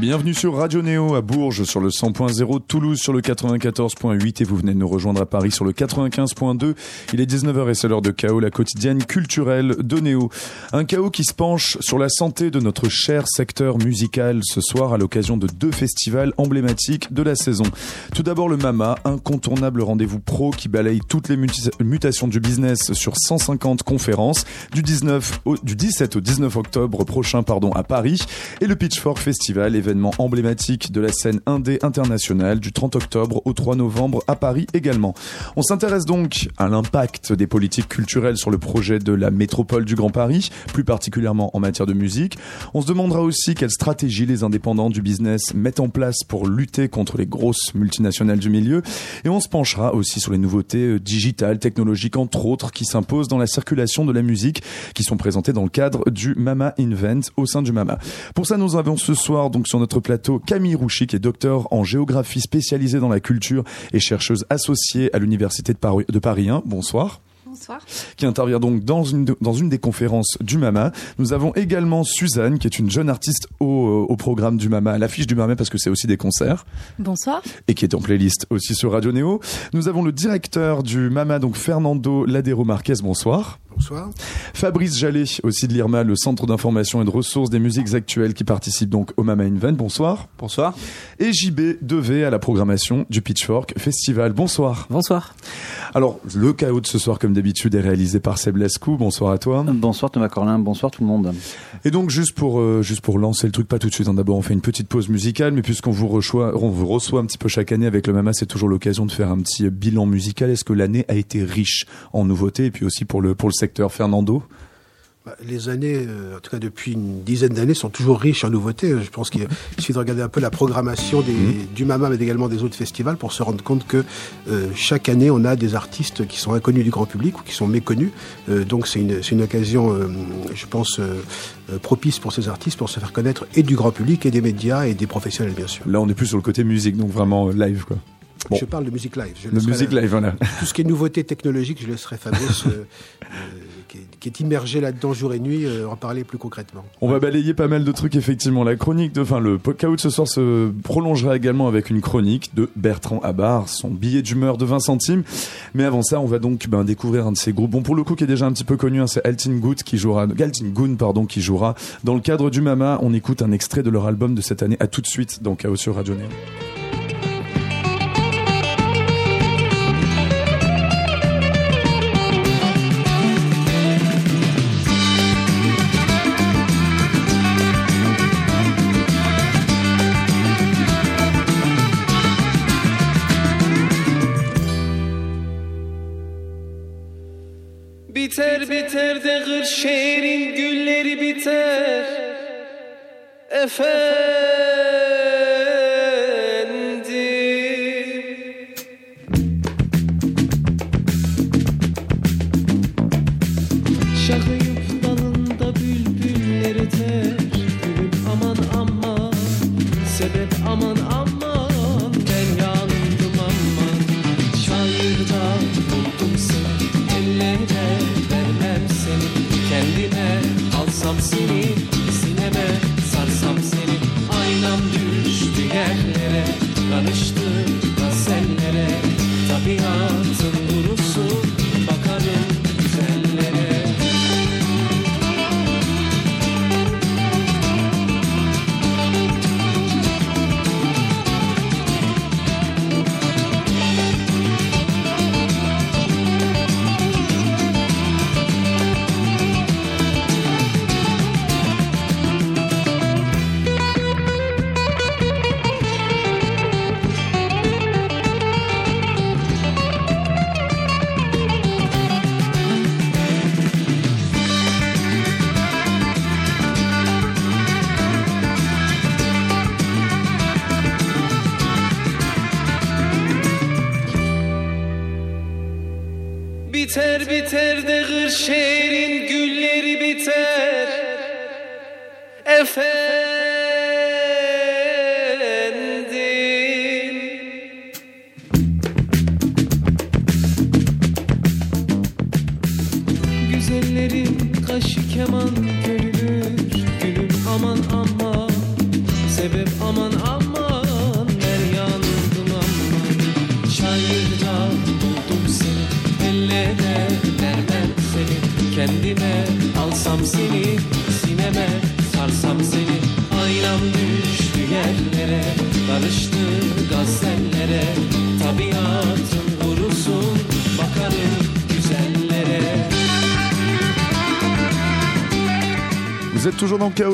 Bienvenue sur Radio Néo à Bourges sur le 100.0, Toulouse sur le 94.8 et vous venez de nous rejoindre à Paris sur le 95.2. Il est 19h et c'est l'heure de Chaos, la quotidienne culturelle de Néo. Un chaos qui se penche sur la santé de notre cher secteur musical ce soir à l'occasion de deux festivals emblématiques de la saison. Tout d'abord le MAMA, incontournable rendez-vous pro qui balaye toutes les mutations du business sur 150 conférences du 19 au, du 17 au 19 octobre prochain pardon à Paris et le Pitchfork Festival événement emblématique de la scène indé internationale du 30 octobre au 3 novembre à Paris également. On s'intéresse donc à l'impact des politiques culturelles sur le projet de la métropole du Grand Paris, plus particulièrement en matière de musique. On se demandera aussi quelles stratégies les indépendants du business mettent en place pour lutter contre les grosses multinationales du milieu. Et on se penchera aussi sur les nouveautés euh, digitales, technologiques entre autres, qui s'imposent dans la circulation de la musique, qui sont présentées dans le cadre du Mama Invent au sein du Mama. Pour ça, nous avons ce soir donc sur notre plateau Camille Rouchy, qui est docteur en géographie spécialisée dans la culture et chercheuse associée à l'Université de Paris, de Paris 1. Bonsoir. Bonsoir. Qui intervient donc dans une, dans une des conférences du MAMA. Nous avons également Suzanne, qui est une jeune artiste au, au programme du MAMA, à l'affiche du MAMA, parce que c'est aussi des concerts. Bonsoir. Et qui est en playlist aussi sur Radio Néo. Nous avons le directeur du MAMA, donc Fernando Ladero Marquez. Bonsoir. Bonsoir. Fabrice Jallet, aussi de l'IRMA, le Centre d'information et de ressources des musiques actuelles qui participe donc au Mama Invent. Bonsoir. Bonsoir. Et JB Devé à la programmation du Pitchfork Festival. Bonsoir. Bonsoir. Alors, le chaos de ce soir, comme d'habitude, est réalisé par Seb Lascou. Bonsoir à toi. Bonsoir Thomas Corlin. Bonsoir tout le monde. Et donc, juste pour, euh, juste pour lancer le truc, pas tout de suite. hein, D'abord, on fait une petite pause musicale, mais puisqu'on vous reçoit, on vous reçoit un petit peu chaque année avec le Mama, c'est toujours l'occasion de faire un petit bilan musical. Est-ce que l'année a été riche en nouveautés? Et puis aussi pour le, pour le secteur Fernando? Bah, Les années, euh, en tout cas depuis une dizaine d'années, sont toujours riches en nouveautés. Je pense qu'il suffit de regarder un peu la programmation des, du MAMA, mais également des autres festivals, pour se rendre compte que euh, chaque année, on a des artistes qui sont inconnus du grand public ou qui sont méconnus. Euh, donc c'est une, une occasion, euh, je pense, propice pour ces artistes pour se faire connaître et du grand public et des médias et des professionnels, bien sûr. Là, on est plus sur le côté musique, donc vraiment live, quoi. Bon. Je parle de musique live. Je Le musique live, voilà. Tout ce qui est nouveauté technologique, je laisserai Fabrice, euh, euh, qui, est, qui est immergé là-dedans jour et nuit, euh, en parler plus concrètement. On va balayer pas mal de trucs effectivement. La chronique de, enfin le de ce soir se prolongera également avec une chronique de Bertrand Abar, son billet d'humeur de 20 centimes. Mais avant ça, on va donc ben, découvrir un de ces groupes. Bon pour le coup qui est déjà un petit peu connu, hein, c'est Altin Good qui jouera, Altin Goon pardon qui jouera dans le cadre du Mama. On écoute un extrait de leur album de cette année. À tout de suite dans Chaos sur Radio Néo. Efendim. Şakıyıp dalında bülbüller öter aman aman Sebep aman aman Ben yandım aman. Çayırda buldum seni Ellere vermem seni. Kendime alsam seni Sineme Karıştı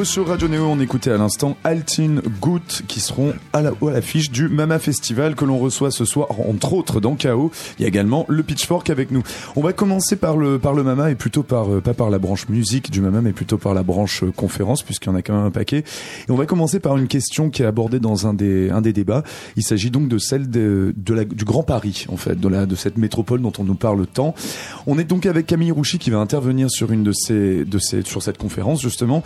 sur Radio Néo. On écoutait à l'instant Altin Gout qui seront à la- à l'affiche du Mama Festival que l'on reçoit ce soir, entre autres dans Chaos. Il y a également le Pitchfork avec nous. On va commencer par le, par le Mama et plutôt par, euh, pas par la branche musique du Mama, mais plutôt par la branche euh, conférence puisqu'il y en a quand même un paquet. Et on va commencer par une question qui est abordée dans un des, un des débats. Il s'agit donc de celle de, de la, du Grand Paris, en fait, de, la, de cette métropole dont on nous parle tant. On est donc avec Camille Rouchy qui va intervenir sur une de ces, de ces, sur cette conférence justement.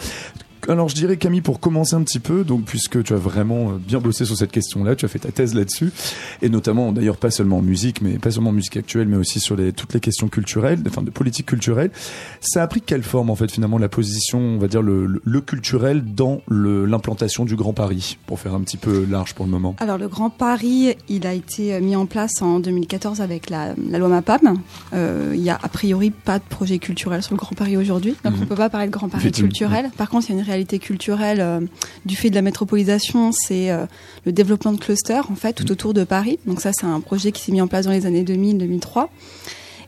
Alors je dirais Camille pour commencer un petit peu, donc puisque tu as vraiment euh, bien bossé sur cette question-là, tu as fait ta thèse là-dessus, et notamment d'ailleurs pas seulement en musique, mais pas seulement en musique actuelle, mais aussi sur les, toutes les questions culturelles, enfin de politique culturelle. Ça a pris quelle forme en fait finalement la position, on va dire le, le, le culturel dans l'implantation du Grand Paris, pour faire un petit peu large pour le moment? Alors le Grand Paris, il a été euh, mis en place en 2014 avec la, la loi MAPAM. Euh, il y a a priori pas de projet culturel sur le Grand Paris aujourd'hui, donc Mhm. on peut pas parler de Grand Paris culturel. Par contre, il y a une réalité culturelle euh, du fait de la métropolisation, c'est euh, le développement de clusters en fait tout autour de Paris. Donc ça, c'est un projet qui s'est mis en place dans les années 2000-2003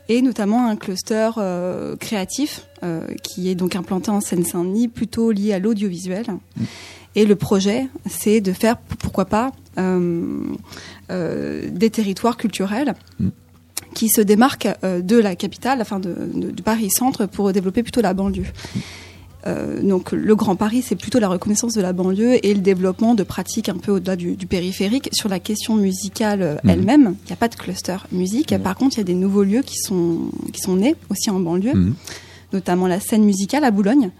et notamment un cluster euh, créatif qui est donc implanté en Seine-Saint-Denis, plutôt lié à l'audiovisuel. Et le projet, c'est de faire, pourquoi pas, des territoires culturels Mm. qui se démarquent euh, de la capitale, enfin de, de- de Paris-Centre, pour développer plutôt la banlieue. Euh, donc le Grand Paris, c'est plutôt la reconnaissance de la banlieue et le développement de pratiques un peu au-delà du, du périphérique. Sur la question musicale euh, Mhm. elle-même, il n'y a pas de cluster musique. Ouais. Par contre, il y a des nouveaux lieux qui sont, qui sont nés aussi en banlieue, Mhm. notamment la scène musicale à Boulogne,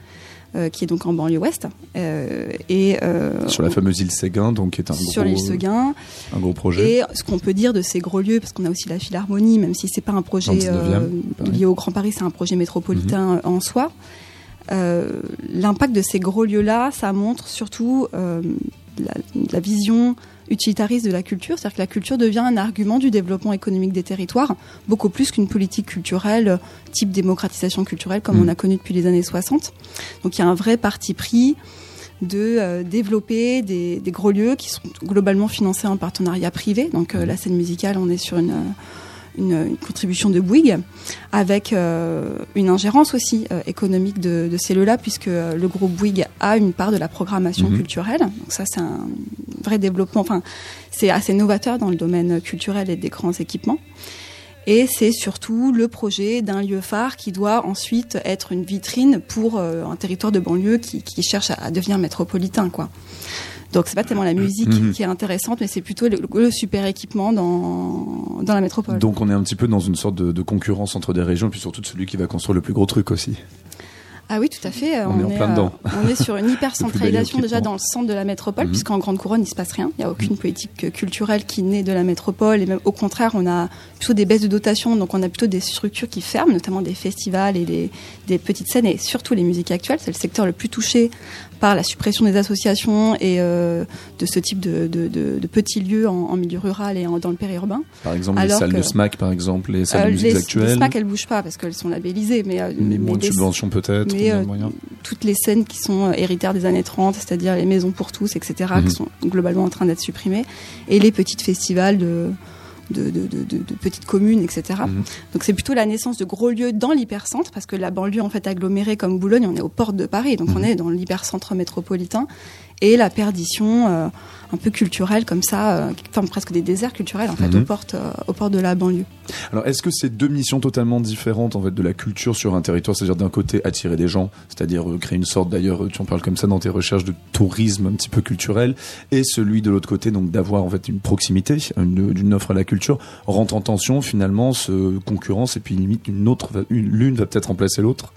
euh, qui est donc en banlieue ouest. Euh, et, euh, Sur la fameuse île Séguin, donc qui est un sur gros, l'île Seguin. un gros projet. Et ce qu'on peut dire de ces gros lieux, parce qu'on a aussi la Philharmonie, même si c'est pas un projet le 19e, pareil. lié au Grand Paris, c'est un projet métropolitain en soi. Euh, L'impact de ces gros lieux-là, ça montre surtout euh, la, la vision utilitariste de la culture, c'est-à-dire que la culture devient un argument du développement économique des territoires, beaucoup plus qu'une politique culturelle type démocratisation culturelle comme Mm. on a connu depuis les années 60. Donc il y a un vrai parti pris de euh, développer des, des gros lieux qui sont globalement financés en partenariat privé. Donc euh, la scène musicale, on est sur une, une, une contribution de Bouygues, avec euh, une ingérence aussi euh, économique de, de ces lieux-là, puisque euh, le groupe Bouygues a une part de la programmation Mhm. culturelle. Donc ça, c'est un vrai développement. Enfin, c'est assez novateur dans le domaine culturel et des grands équipements. Et c'est surtout le projet d'un lieu phare qui doit ensuite être une vitrine pour euh, un territoire de banlieue qui, qui cherche à, à devenir métropolitain, quoi. Donc c'est pas tellement la musique Mhm. qui est intéressante, mais c'est plutôt le, le super équipement dans, dans la métropole. Donc on est un petit peu dans une sorte de, de concurrence entre des régions, puis surtout de celui qui va construire le plus gros truc aussi. Ah oui, tout à fait. On est en plein dedans. on est sur une hyper centralisation bel déjà dans le centre de la métropole, Mhm. puisqu'en Grande Couronne, il se passe rien. Il n'y a aucune politique euh, culturelle qui naît de la métropole. Et même au contraire, on a plutôt des baisses de dotation. Donc on a plutôt des structures qui ferment, notamment des festivals et des petites scènes, et surtout les musiques actuelles. C'est le secteur le plus touché par la suppression des associations et euh, de ce type de, de- de- de petits lieux en, en milieu rural et en- dans le périurbain. Par exemple, les salles de que- SMAC, par exemple, les salles Euh, de musique les, actuelles. les SMAC, elles bougent pas parce qu'elles sont labellisées, mais, euh, mais moins de des- subventions peut-être. mais, moins euh, de moyens. toutes les scènes qui sont héritaires des années 30, c'est-à-dire les maisons pour tous, etc., Mhm. qui sont globalement en train d'être supprimées, et les petits festivals de, de, de, de- de- de petites communes, etc. Mhm. Donc c'est plutôt la naissance de gros lieux dans l'hypercentre, parce que la banlieue en fait agglomérée comme Boulogne, on est aux portes de Paris, donc Mhm. on est dans l'hypercentre métropolitain, et la perdition euh, un peu culturelle comme ça, euh, qui forme presque des déserts culturels en fait aux portes, euh, aux portes de la banlieue. Alors, est-ce que c'est deux missions totalement différentes en fait de la culture sur un territoire, c'est-à-dire d'un côté attirer des gens, c'est-à-dire euh, créer une sorte d'ailleurs, tu en parles comme ça dans tes recherches de tourisme un petit peu culturel, et celui de l'autre côté donc d'avoir en fait une proximité une, d'une offre à la culture rentre en tension finalement, se concurrence et puis limite une autre, l'une va peut-être remplacer l'autre?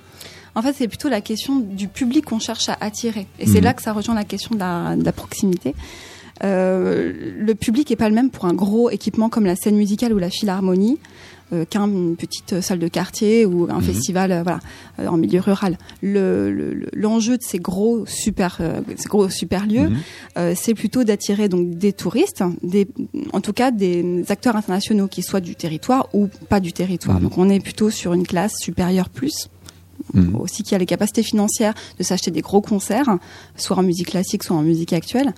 En fait, c'est plutôt la question du public qu'on cherche à attirer. Et c'est Mhm. là que ça rejoint la question de la, de la proximité. Euh, le public est pas le même pour un gros équipement comme la scène musicale ou la philharmonie. euh, qu'une petite salle de quartier ou un Mhm. festival euh, voilà euh, en milieu rural. Le- le- le- L'enjeu de ces gros super ces gros super lieux, Mhm. c'est plutôt d'attirer donc des touristes, des, en tout cas des acteurs internationaux qui soient du territoire ou pas du territoire. Mhm. Donc on est plutôt sur une classe supérieure plus aussi qui a les capacités financières de s'acheter des gros concerts, soit en musique classique, soit en musique actuelle.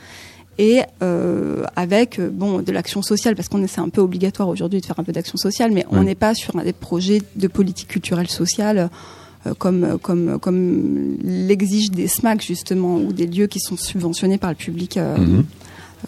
Et euh, avec euh, bon de l'action sociale parce qu'on est c'est un peu obligatoire aujourd'hui de faire un peu d'action sociale, mais on n'est pas sur des projets de politique culturelle sociale euh, comme comme comme l'exigent des SMAC justement ou des lieux qui sont subventionnés par le public euh, Mhm.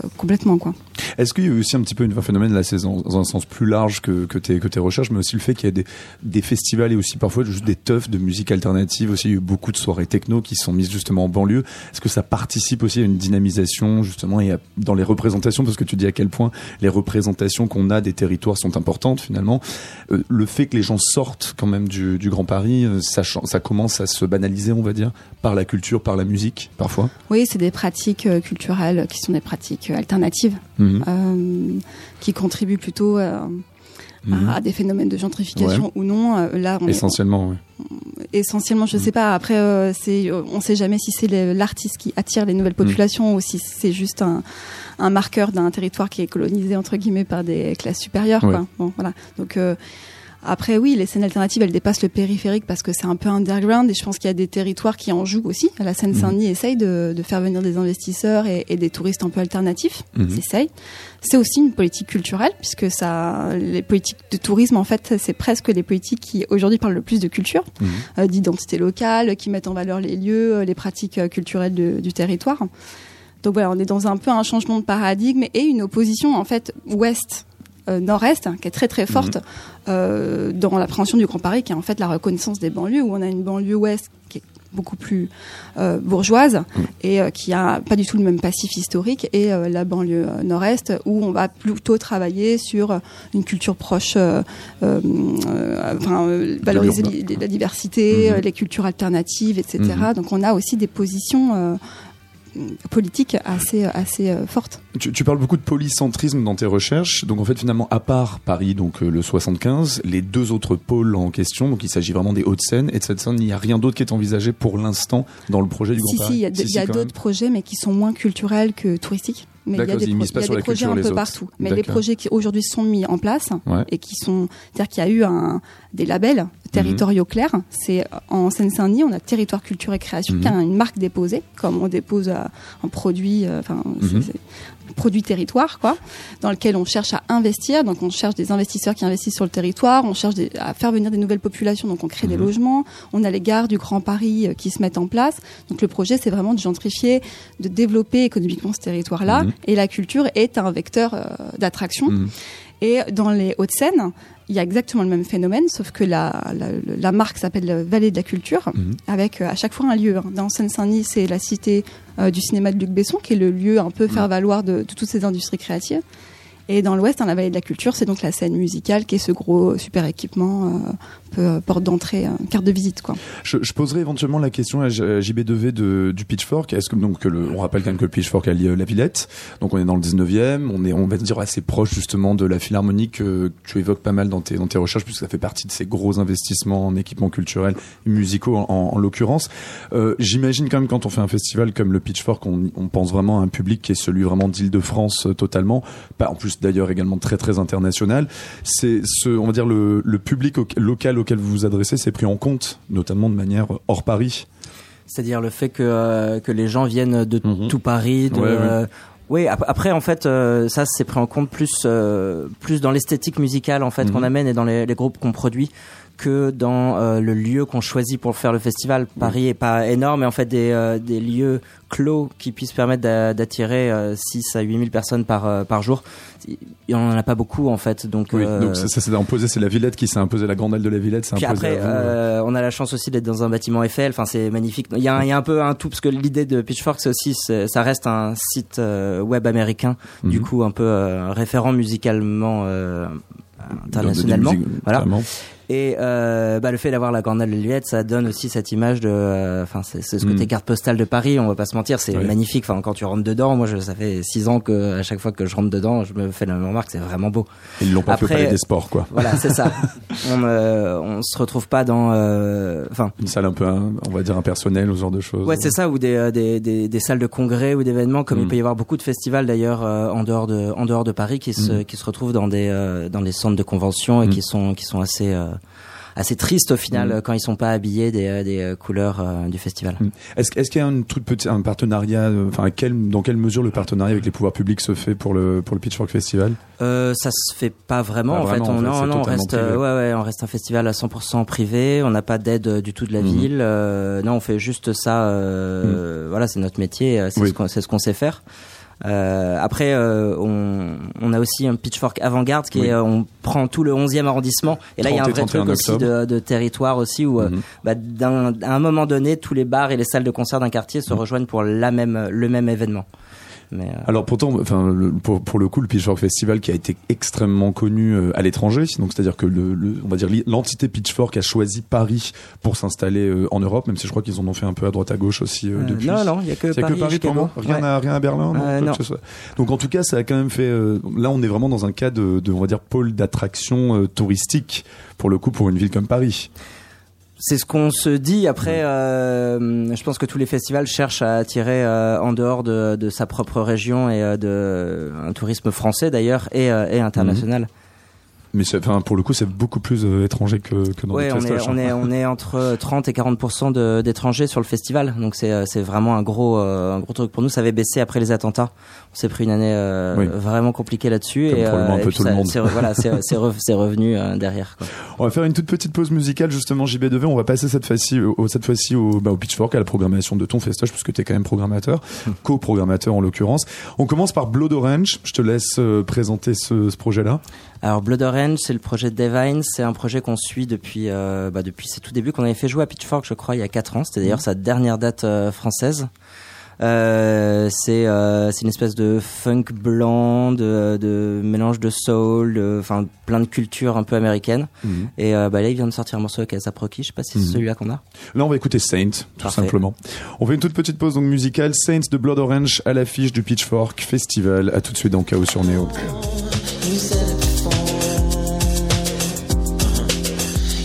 euh, complètement quoi. Est-ce qu'il y a eu aussi un petit peu un phénomène, là c'est dans, dans un sens plus large que, que, tes, que tes recherches, mais aussi le fait qu'il y a des, des festivals et aussi parfois juste des teufs de musique alternative, aussi? Il y a eu beaucoup de soirées techno qui sont mises justement en banlieue. Est-ce que ça participe aussi à une dynamisation justement et à- dans les représentations, parce que tu dis à quel point les représentations qu'on a des territoires sont importantes finalement. Euh, le fait que les gens sortent quand même du, du Grand Paris, euh, ça, commence à se banaliser on va dire, par la culture, par la musique parfois? Oui, c'est des pratiques euh, culturelles qui sont des pratiques alternatives Mhm. euh, qui contribuent plutôt euh, Mhm. à, des phénomènes de gentrification ou non. Euh, là, on est- Essentiellement, essentiellement, je Mm. sais pas. Après, euh, c'est, on sait jamais si c'est l'artiste qui attire les nouvelles populations ou si c'est juste un, un marqueur d'un territoire qui est colonisé entre guillemets par des classes supérieures. Ouais. Quoi. Bon, voilà. Donc après, oui, les scènes alternatives, elles dépassent le périphérique parce que c'est un peu underground et je pense qu'il y a des territoires qui en jouent aussi. La Seine-Saint-Denis essaye de, de faire venir des investisseurs et, et des touristes un peu alternatifs. Mhm. S'essaye. C'est aussi une politique culturelle puisque ça, les politiques de tourisme, en fait, c'est presque les politiques qui aujourd'hui parlent le plus de culture Mhm. euh, d'identité locale, qui mettent en valeur les lieux, euh, les pratiques euh, culturelles de- du territoire. Donc voilà, on est dans un peu un changement de paradigme et une opposition en fait ouest. Euh, nord-est hein, qui est très très forte euh, dans l'appréhension du Grand Paris qui est en fait la reconnaissance des banlieues où on a une banlieue ouest qui est beaucoup plus euh, bourgeoise et euh, qui a pas du tout le même passif historique et euh, la banlieue nord-est où on va plutôt travailler sur une culture proche enfin valoriser la diversité Mhm. les cultures alternatives etc Mhm. donc on a aussi des positions politiques assez assez euh, fortes Tu, tu parles beaucoup de polycentrisme dans tes recherches. Donc en fait finalement, à part Paris, donc euh, le 75, les deux autres pôles en question, donc il s'agit vraiment des Hauts-de-Seine et de cette Seine, il n'y a rien d'autre qui est envisagé pour l'instant dans le projet du Grand si Paris. si il y a, d'autres projets mais qui sont moins culturels que touristiques mais il y a des, pro- y a projets un peu autres. partout mais les projets qui aujourd'hui sont mis en place Ouais. et qui sont c'est-à-dire qu'il y a eu un des labels territoriaux clairs c'est en Seine-Saint-Denis on a territoire culture et création Mhm. qui a une marque déposée comme on dépose euh, un produit euh, enfin Mhm. Produit territoire quoi dans lequel on cherche à investir. Donc on cherche des investisseurs qui investissent sur le territoire. On cherche des- à faire venir des nouvelles populations. Donc on crée des Mhm. logements. On a les gares du Grand Paris euh, qui se mettent en place. Donc le projet c'est vraiment de gentrifier de développer économiquement ce territoire là Mhm. et la culture est un vecteur euh, d'attraction. Mhm. et dans les Hauts-de-Seine, il y a exactement le même phénomène, sauf que la, la, la marque s'appelle Vallée de la Culture, Mhm. avec euh, à chaque fois un lieu. hein. Dans Seine-Saint-Denis, c'est la cité euh, du cinéma de Luc Besson, qui est le lieu un peu faire valoir de, de toutes ces industries créatives. Et dans l'Ouest, dans la Vallée de la Culture, c'est donc la scène musicale, qui est ce gros super équipement, euh, euh, porte d'entrée, euh, carte de visite. Je, poserai éventuellement la question à J- à JB2V de, du Pitchfork. Est-ce que donc on rappelle quand même que le Pitchfork a lieu la Villette, donc on est dans le 19e, on est on va dire assez proche justement de la Philharmonie que, tu évoques pas mal dans tes dans tes recherches puisque ça fait partie de ces gros investissements en équipements culturels musicaux en, en, en l'occurrence. J'imagine quand même quand on fait un festival comme le Pitchfork, on, pense vraiment à un public qui est celui vraiment d'Île-de-France totalement, en plus d'ailleurs également très très international. C'est ce on va dire le, le public au- local auquel vous vous adressez, c'est pris en compte notamment de manière hors Paris. C'est-à-dire le fait que, euh, que les gens viennent de Mhm. tout Paris. De, Ouais, ouais. euh, oui, ap- après en fait, euh, ça c'est pris en compte plus euh, plus dans l'esthétique musicale en fait Mhm. qu'on amène et dans les, les groupes qu'on produit que dans euh, le lieu qu'on choisit pour faire le festival. Paris est pas énorme, mais en fait des, euh, des lieux clos qui puissent permettre d'a- d'attirer euh, 6 à 8 000 personnes par, euh, par jour. Il y en a pas beaucoup en fait, donc. Oui, donc ça, ça s'est imposé, c'est la Villette qui s'est imposée, la grande aile de la Villette s'est imposée. après, on a la chance aussi d'être dans un bâtiment Eiffel. Enfin, c'est magnifique. Il y, a un, il y a un peu un tout parce que l'idée de Pitchfork, c'est aussi, ça reste un site web américain, du Mhm. coup un peu référent musicalement internationalement. Musiques, Voilà. Et euh, bah, le fait d'avoir la Cornelle de Lillette, ça donne aussi cette image de, euh, enfin c'est ce côté Mm. carte postale de Paris. On va pas se mentir, c'est magnifique. Enfin quand tu rentres dedans, moi je, ça fait six ans que à chaque fois que je rentre dedans, je me fais la même remarque, c'est vraiment beau. Ils l'ont pas fait au Après- Palais des Sports, quoi. Voilà, c'est ça. on euh, on se retrouve pas dans, euh, enfin. Une salle un peu, hein, on va dire, impersonnelle, ou ce genre de choses. Ouais, c'est ça, ou des, euh, des, des, des salles de congrès ou d'événements, comme Mm. il peut y avoir beaucoup de festivals d'ailleurs euh, en dehors de en dehors de Paris qui se Mm. qui se retrouvent dans des euh, dans des centres de convention et Mm. qui sont qui sont assez euh, assez tristes au final Mm. quand ils sont pas habillés des euh, des euh, couleurs euh, du festival. Mm. Est-ce est-ce qu'il y a un truc petit, un partenariat, enfin, quel, dans quelle mesure le partenariat avec les pouvoirs publics se fait pour le pour le Pitchfork Festival? Euh, ça se fait pas vraiment en vraiment, fait. On, non, non, on reste, ouais, ouais, on reste un festival à 100% privé. On n'a pas d'aide du tout de la Mhm. ville. Non, on fait juste ça. euh, Voilà, c'est notre métier. C'est Oui. ce qu'on, c'est ce qu'on sait faire. Euh, après, euh, on, on a aussi un pitchfork avant-garde qui Oui. est, euh, on prend tout le 11e arrondissement. Et là, il y a 30 un vrai 31 truc aussi de, de territoire aussi où, euh, Mhm. bah, d'un, à un moment donné, tous les bars et les salles de concert d'un quartier se Mhm. rejoignent pour la même, le même événement. Mais, euh, Alors pourtant, enfin, pour, pour le coup, le Pitchfork Festival qui a été extrêmement connu euh, à l'étranger, donc c'est-à-dire que le, le- on va dire l'entité Pitchfork a choisi Paris pour s'installer euh, en Europe, même si je crois qu'ils en ont fait un peu à droite à gauche aussi euh, depuis. non, non, il y a que Paris, que Paris pour Chicago. moi Rien, Ouais. à, rien à Berlin non, non. que ce soit. Donc en tout cas, ça a quand même fait. euh, là, on est vraiment dans un cas de, de on va dire, pôle d'attraction euh, touristique pour le coup pour une ville comme Paris. C'est ce qu'on se dit. Après, euh, je pense que tous les festivals cherchent à attirer euh, en dehors de, de sa propre région et euh, de un tourisme français d'ailleurs et, et international. Mais c'est- enfin, pour le coup, c'est beaucoup plus étranger que, que dans Ouais, d'autres on est, on hein. est on est entre 30 et 40 de- d'étrangers sur le festival. Donc c'est c'est vraiment un gros un gros truc pour nous. Ça avait baissé après les attentats. On s'est pris une année euh, Oui. vraiment compliquée là-dessus et, un et tout le ça- monde. c'est voilà, revenu euh, derrière. Quoi. On va faire une toute petite pause musicale justement JB2V. On va passer cette fois-ci au, cette fois-ci au, bah, au Pitchfork à la programmation de ton festoche puisque tu es quand même programmateur, co-programmateur en l'occurrence. On commence par Blood Orange. Je te laisse euh, présenter ce, ce projet-là. Alors Blood Orange, c'est le projet de Devine, c'est un projet qu'on suit depuis euh, bah, depuis ses tout débuts, qu'on avait fait jouer à Pitchfork, je crois, il y a 4 ans. C'était d'ailleurs sa dernière date euh, française. Euh, c'est euh, c'est une espèce de funk blanc, de, de mélange de soul, de- enfin plein de cultures un peu américaines. Et euh, bah, là, il vient de sortir un morceau avec Elsa Proki, je sais pas si c'est Mhm. celui-là qu'on a. Là, on va écouter Saint, tout Parfait. simplement. On fait une toute petite pause donc musicale. Saints de Blood Orange à l'affiche du Pitchfork Festival. À tout de suite dans Chaos sur Neo.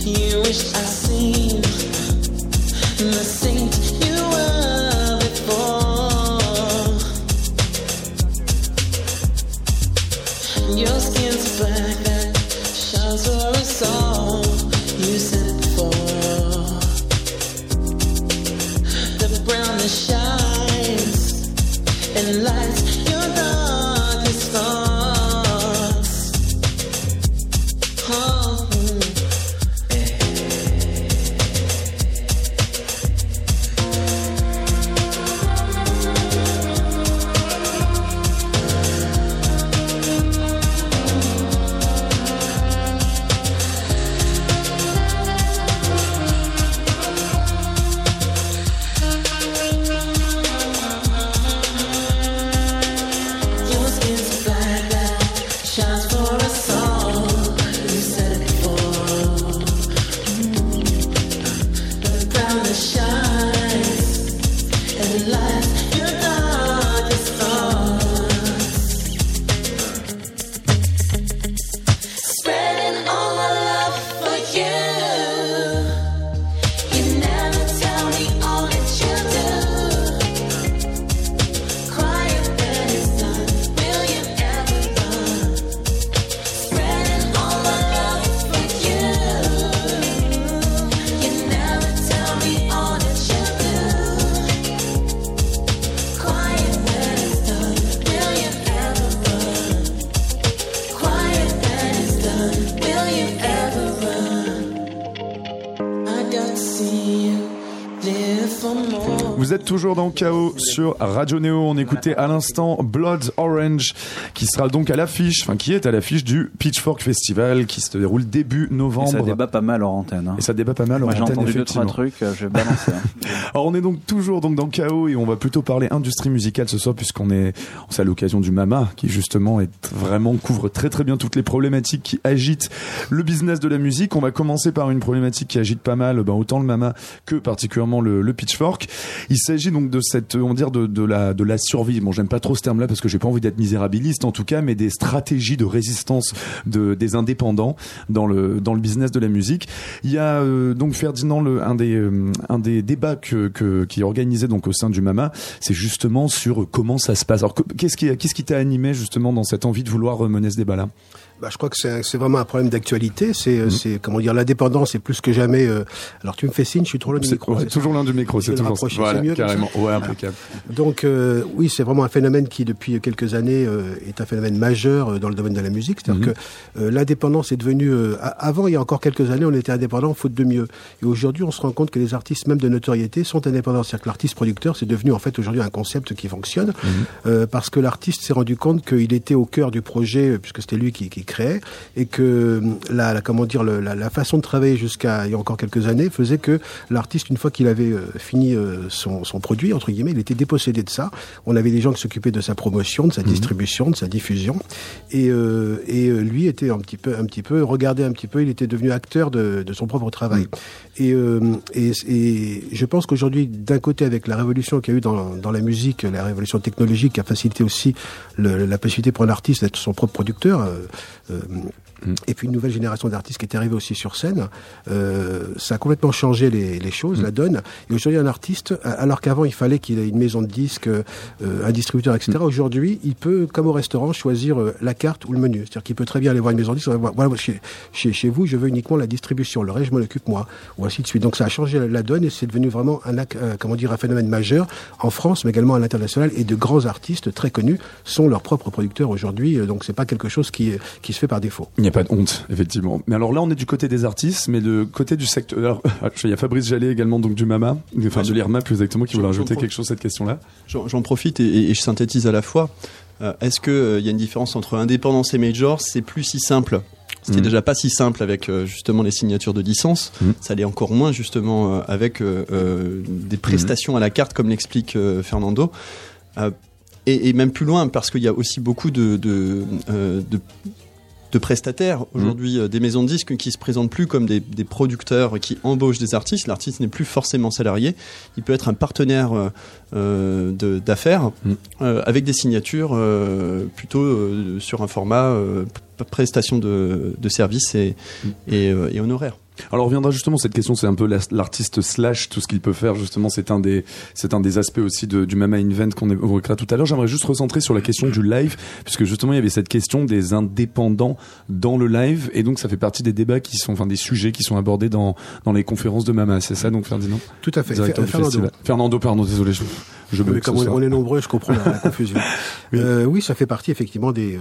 You wish I seen toujours dans Chaos sur Radio Néo. On écoutait à l'instant Blood Orange, qui sera donc à l'affiche, enfin qui est à l'affiche du Pitchfork Festival, qui se déroule début Et novembre. ça débat pas mal en antenne. hein. Et ça débat pas mal en Moi, j'ai antenne, entendu deux trois trucs, euh, je vais balancer. hein. Alors on est donc toujours donc dans Chaos et on va plutôt parler industrie musicale ce soir puisqu'on est c'est à l'occasion du Mama qui justement est vraiment couvre très très bien toutes les problématiques qui agitent le business de la musique. On va commencer par une problématique qui agite pas mal ben, autant le Mama que particulièrement le, le Pitchfork. Il s'agit donc de cette on va dire de, la de la survie. Bon j'aime pas trop ce terme-là parce que j'ai pas envie d'être misérabiliste en tout cas, mais des stratégies de résistance de des indépendants dans le dans le business de la musique. Il y a euh, donc Ferdinand un des euh, un des débats que, qui est organisé donc au sein du Mama, c'est justement sur comment ça se passe. Alors que- qu'est-ce qui qu'est-ce qui t'a animé justement dans cette envie de vouloir euh, mener ce débat-là? Bah, je crois que c'est vraiment un problème d'actualité. C'est c'est comment dire l'indépendance est plus que jamais. euh, alors tu me fais signe, je suis trop loin du micro. ouais, toujours l'un du micro, c'est toujours voilà, mieux carrément, ouais, impeccable. Donc euh, oui, c'est vraiment un phénomène qui depuis quelques années euh, est un phénomène majeur euh, dans le domaine de la musique. C'est-à-dire Mhm. que euh, l'indépendance est devenue. euh, avant, il y a encore quelques années, on était indépendant faute de mieux. Et aujourd'hui, on se rend compte que les artistes, même de notoriété, sont indépendants. C'est-à-dire que l'artiste-producteur, c'est devenu en fait aujourd'hui un concept qui fonctionne euh, parce que l'artiste s'est rendu compte qu'il était au cœur du projet puisque c'était lui qui, qui créait et que euh, la, la- comment dire le- la, la façon de travailler jusqu'à il y a encore quelques années faisait que l'artiste une fois qu'il avait euh, fini euh, son, son produit entre guillemets il était dépossédé de ça. On avait des gens qui s'occupaient de sa promotion de sa distribution de sa diffusion. Et, euh, et lui était un petit peu un petit peu regardé un petit peu il était devenu acteur de, de son propre travail et, euh, et, et je pense qu'aujourd'hui d'un côté avec la révolution qu'il y a eu dans, dans la musique la révolution technologique qui a facilité aussi le- la possibilité pour un artiste d'être son propre producteur et puis une nouvelle génération d'artistes qui est arrivée aussi sur scène. Euh, ça a complètement changé les, les choses, la donne. Et aujourd'hui, un artiste, alors qu'avant il fallait qu'il ait une maison de disques, euh, un distributeur, etc. Aujourd'hui, il peut, comme au restaurant, choisir euh, la carte ou le menu. C'est-à-dire qu'il peut très bien aller voir une maison de disques. Voilà, chez, chez, chez vous, je veux uniquement la distribution. Le reste, je m'en occupe moi, ou ainsi de suite. Donc ça a changé la, la donne et c'est devenu vraiment un, euh, comment dire, un phénomène majeur en France, mais également à l'international. Et de grands artistes très connus sont leurs propres producteurs aujourd'hui. Euh, Donc c'est pas quelque chose qui, qui se fait par défaut. Il n'y a pas de honte, effectivement. Mais alors là, on est du côté des artistes, mais du côté du secteur. Alors, il y a Fabrice Jallet également, donc du Mama, enfin de l'IRMA plus exactement, qui voulait rajouter comprends. quelque chose à cette question-là. J'en profite et, et je synthétise à la fois. Euh, Est-ce qu'il y a une différence entre indépendance et major C'est plus si simple. C'était Mhm. déjà pas si simple avec euh, justement les signatures de licence. Mhm. Ça l'est encore moins justement euh, avec euh, euh, des prestations à la carte, comme l'explique euh, Fernando. Euh, et, et même plus loin, parce qu'il y a aussi beaucoup de, de, euh, de, de prestataires aujourd'hui, euh, des maisons de disques qui se présentent plus comme des, des producteurs qui embauchent des artistes. L'artiste n'est plus forcément salarié. Il peut être un partenaire euh, euh, de- d'affaires Mm. avec des signatures plutôt sur un format prestation de, de services et, Mm. et, et honoraires. Alors on reviendra justement cette question, c'est un peu la- l'artiste slash tout ce qu'il peut faire justement, c'est un des c'est un des aspects aussi de- du Mama Invent qu'on évoquera tout à l'heure. J'aimerais juste recentrer sur la question du live puisque justement il y avait cette question des indépendants dans le live et donc ça fait partie des débats qui sont enfin des sujets qui sont abordés dans dans les conférences de Mama, c'est ça donc Ferdinand? Tout à fait. Fernando. Fernando, pardon, désolé, je, je Oui, comme on, est nombreux, je comprends la, la confusion. Oui. Euh, oui, ça fait partie effectivement des. euh,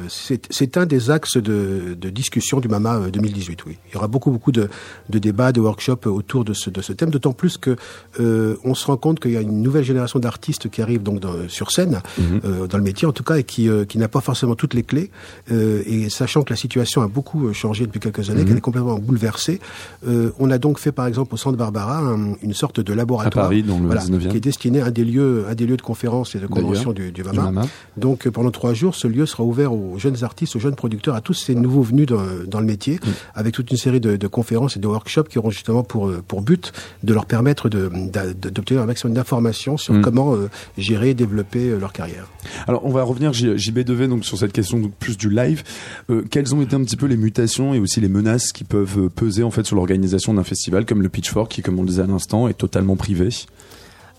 C'est un des axes de, de discussion du MAMA euh, 2018. Oui, il y aura beaucoup beaucoup de, de débats, de workshops autour de ce de ce thème. D'autant plus que euh, on se rend compte qu'il y a une nouvelle génération d'artistes qui arrivent donc dans- sur scène, Mhm. euh, dans le métier en tout cas, et qui euh, qui n'a pas forcément toutes les clés. Euh, et sachant que la situation a beaucoup euh, changé depuis quelques années, Mhm. qu'elle est complètement bouleversée, euh, on a donc fait par exemple au Centre Barbara un- une sorte de à laboratoire. Paris dans le Voilà, 19e qui est destiné à un des lieux, un des lieux de conférences et de conventions du, du du MAMA. Donc euh, pendant trois jours, ce lieu sera ouvert aux jeunes artistes, aux jeunes producteurs, à tous ces nouveaux venus dans, dans le métier, avec toute une série de, de conférences et de workshops qui auront justement pour euh, pour but de leur permettre d'obtenir un maximum d'informations sur Mm. comment euh, gérer, et développer euh, leur carrière. Alors on va revenir JB Devet donc sur cette question donc, plus du live. Euh, quelles ont été un petit peu les mutations et aussi les menaces qui peuvent peser en fait sur l'organisation d'un festival comme le Pitchfork qui comme on le disait à l'instant est totalement privé?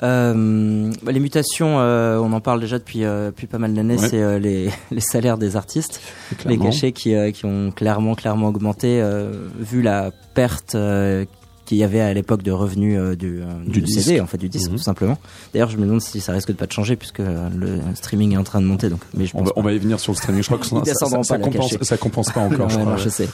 Euh, les mutations, euh, on en parle déjà depuis, euh, depuis pas mal d'années, Ouais. c'est euh, les, les salaires des artistes, les cachets qui, euh, qui ont clairement, clairement augmenté euh, vu la perte euh, qu'il y avait à l'époque de revenus euh, du, Du du. CD, en fait, du disque Mhm. tout simplement. D'ailleurs, je me demande si ça risque de pas de changer puisque le streaming est en train de monter. Donc, mais je On pense va, on va y venir sur le streaming. Je crois que ça, ça, ça, compense, ça compense pas encore. je Ouais, crois. non, je sais.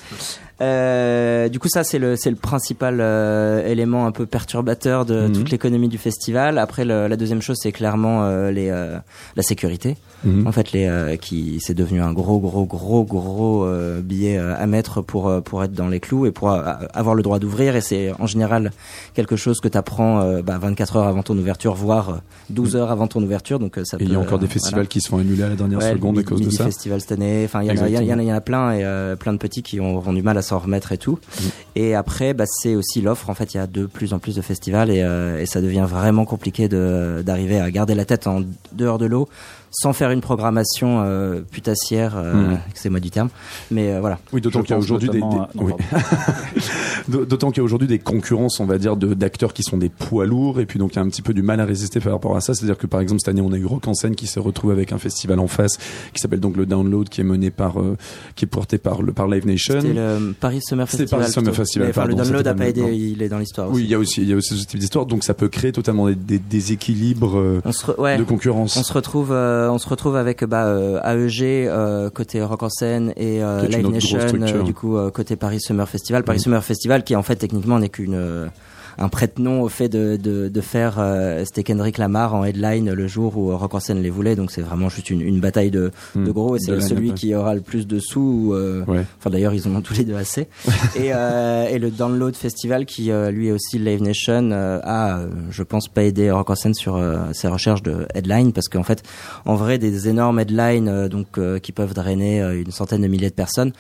Euh, du coup, ça c'est le c'est le principal euh, élément un peu perturbateur de Mhm. toute l'économie du festival. Après, le- la deuxième chose, c'est clairement euh, les euh, la sécurité. Mhm. En fait, les euh, qui c'est devenu un gros gros gros gros euh, billet à mettre pour pour être dans les clous et pour avoir le droit d'ouvrir. Et c'est en général quelque chose que tu apprends bah, 24 heures avant ton ouverture, voire euh, 12 heures avant ton ouverture. Donc ça il y a encore des festivals voilà. qui se font annuler à la dernière Ouais, seconde à cause de ça. Cette année. Enfin, il y, en a- il y, en a- il y en a- y en a plein et plein de petits qui ont- du mal à s'en remettre et tout. Mm. Et après, bah, c'est aussi l'offre. En fait, il y a de plus en plus de festivals et, euh, et ça devient vraiment compliqué de d'arriver à garder la tête en dehors de l'eau sans faire une programmation euh, putassière, euh, Mm. excusez-moi du terme. Mais euh, voilà. Oui, d'autant qu'il y a aujourd'hui des, oui. D'autant qu'il y a aujourd'hui des concurrences, on va dire, de- d'acteurs qui sont des poids lourds, et puis donc il y a un petit peu du mal à résister par rapport à ça. C'est-à-dire que par exemple cette année, on a eu Rock en scène qui se retrouve avec un festival en face, qui s'appelle donc le Download, qui est mené par, euh, qui est porté par le par Live Nation. C'était le Paris Summer Festival. Paris Summer. Festival, enfin, le download c'était a pas aidé. Il est dans l'histoire aussi. Oui, il y a aussi, il y a aussi ce type d'histoire, donc ça peut créer totalement des, des déséquilibres euh, re- ouais. de concurrence. On se retrouve, euh, on se retrouve avec bah, euh, AEG euh, côté Rock en scène et Live Nation du coup côté Paris Summer Festival. Paris Mhm. Summer Festival qui en fait techniquement n'est qu'une un prête-nom au fait de, de, de faire euh, c'était Kendrick Lamar en headline le jour où Rock en scène les voulait donc c'est vraiment juste une, une bataille de, Hmm. de gros et c'est celui qui aura le plus de sous euh, Ouais. Enfin d'ailleurs ils en ont tous les deux assez. et, euh, et le Download Festival qui euh, lui aussi Live Nation a, je pense, pas aidé Rock en scène sur ses recherches de headline parce qu'en fait, en vrai, des énormes headlines donc qui peuvent drainer une centaine de milliers de personnes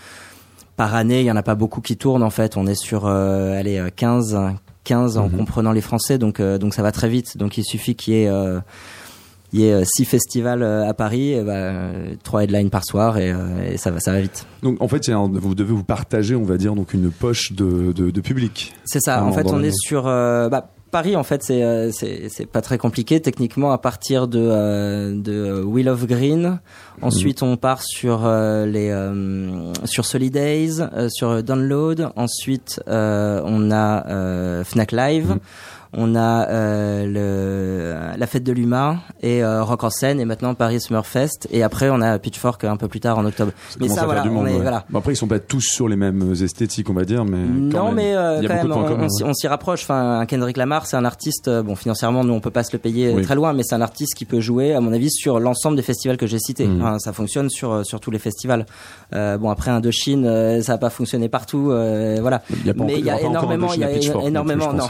par année, il y en a pas beaucoup qui tournent en fait. On est sur euh, allez euh, 15 15 en Mhm. comprenant les Français donc euh, donc ça va très vite. Donc il suffit qu'il y ait euh, il y ait euh, six festivals euh, à Paris, et bah, trois headlines par soir et, et ça va ça va vite. Donc en fait, un- vous devez vous partager, on va dire, donc une poche de, de, de public. C'est ça. En fait, on est sur bah, Paris. En fait, c'est euh, c'est c'est pas très compliqué techniquement à partir de euh, de Wheel of Green. Ensuite, on part sur euh, les euh, sur Solidays, euh, sur Download. Ensuite, euh, on a euh, Fnac Live. Mhm. On a euh, le, la fête de l'humain et euh, Rock en scène et maintenant Paris Summerfest et après on a Pitchfork un peu plus tard en octobre. Mais ça voilà, du on monde, est ouais. voilà. Bon, après, ils sont pas tous sur les mêmes esthétiques, on va dire, mais quand Non, même. mais euh, il y a quand même, de on, s'y- rapproche. Enfin, un Kendrick Lamar, c'est un artiste. euh, Bon, financièrement, nous, on peut pas se le payer Oui. très loin, mais c'est un artiste qui peut jouer, à mon avis, sur l'ensemble des festivals que j'ai cités. Mhm. Enfin, ça fonctionne sur euh, sur tous les festivals. Euh, bon, après Indochine, euh, ça a pas fonctionné partout. euh, voilà. Il y a pas mais il y a énormément, il y a Indochine énormément. Non,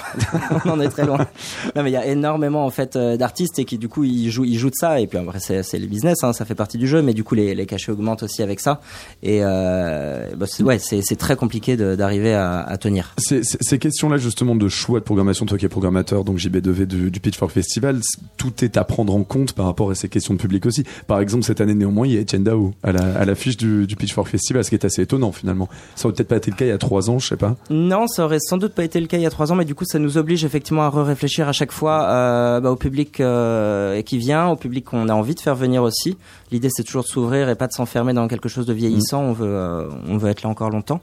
très loin. Non, mais il y a énormément en fait euh, d'artistes et qui du coup ils jouent ils jouent de ça et puis après c'est c'est le business, hein, ça fait partie du jeu, mais du coup les les cachets augmentent aussi avec ça et euh, bah, c'est- ouais c'est c'est très compliqué d'arriver à, à tenir. Ces, questions-là, justement, de choix de programmation, toi qui es programmateur, donc JB2V du, du Pitchfork Festival, tout est à prendre en compte par rapport à ces questions de public aussi. Par exemple, cette année, néanmoins, il y a Etienne Dao à la- à l'affiche du, du Pitchfork Festival, ce qui est assez étonnant, finalement. Ça aurait peut-être pas été le cas il y a trois ans, je sais pas. Non, ça aurait sans doute pas été le cas il y a trois ans, mais du coup, ça nous oblige effectivement à réfléchir à chaque fois euh, bah, au public euh, qui vient, au public qu'on a envie de faire venir aussi. L'idée, c'est toujours de s'ouvrir et pas de s'enfermer dans quelque chose de vieillissant. On veut, euh, on veut être là encore longtemps.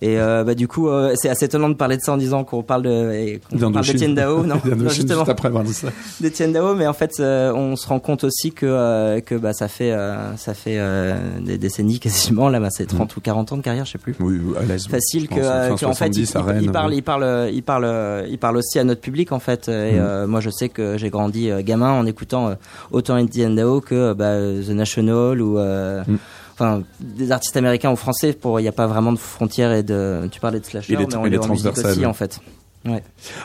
Et euh, bah, du coup, euh, c'est assez étonnant de parler de ça en disant qu'on parle de, qu'on parle d'Etienne Dao, non, non, justement juste après avoir dit ça. d'Etienne Dao, mais en fait, euh, on se rend compte aussi que euh, que bah ça fait euh, ça fait euh, des décennies quasiment là, bah, c'est 30 ou 40 ans de carrière, je sais plus Oui, à l'aise. facile que, pense, euh, fin que, en fait il, 70 à il- Rennes, il parle ouais. il parle il parle euh, il parle aussi à notre public en fait et euh, moi je sais que j'ai grandi gamin en écoutant autant Etienne Dao que bah, The National ou euh, Mhm. Enfin des artistes américains ou français pour il n'y a pas vraiment de frontières et de tu parlais de slasher mais on les est en musique transversales. aussi en fait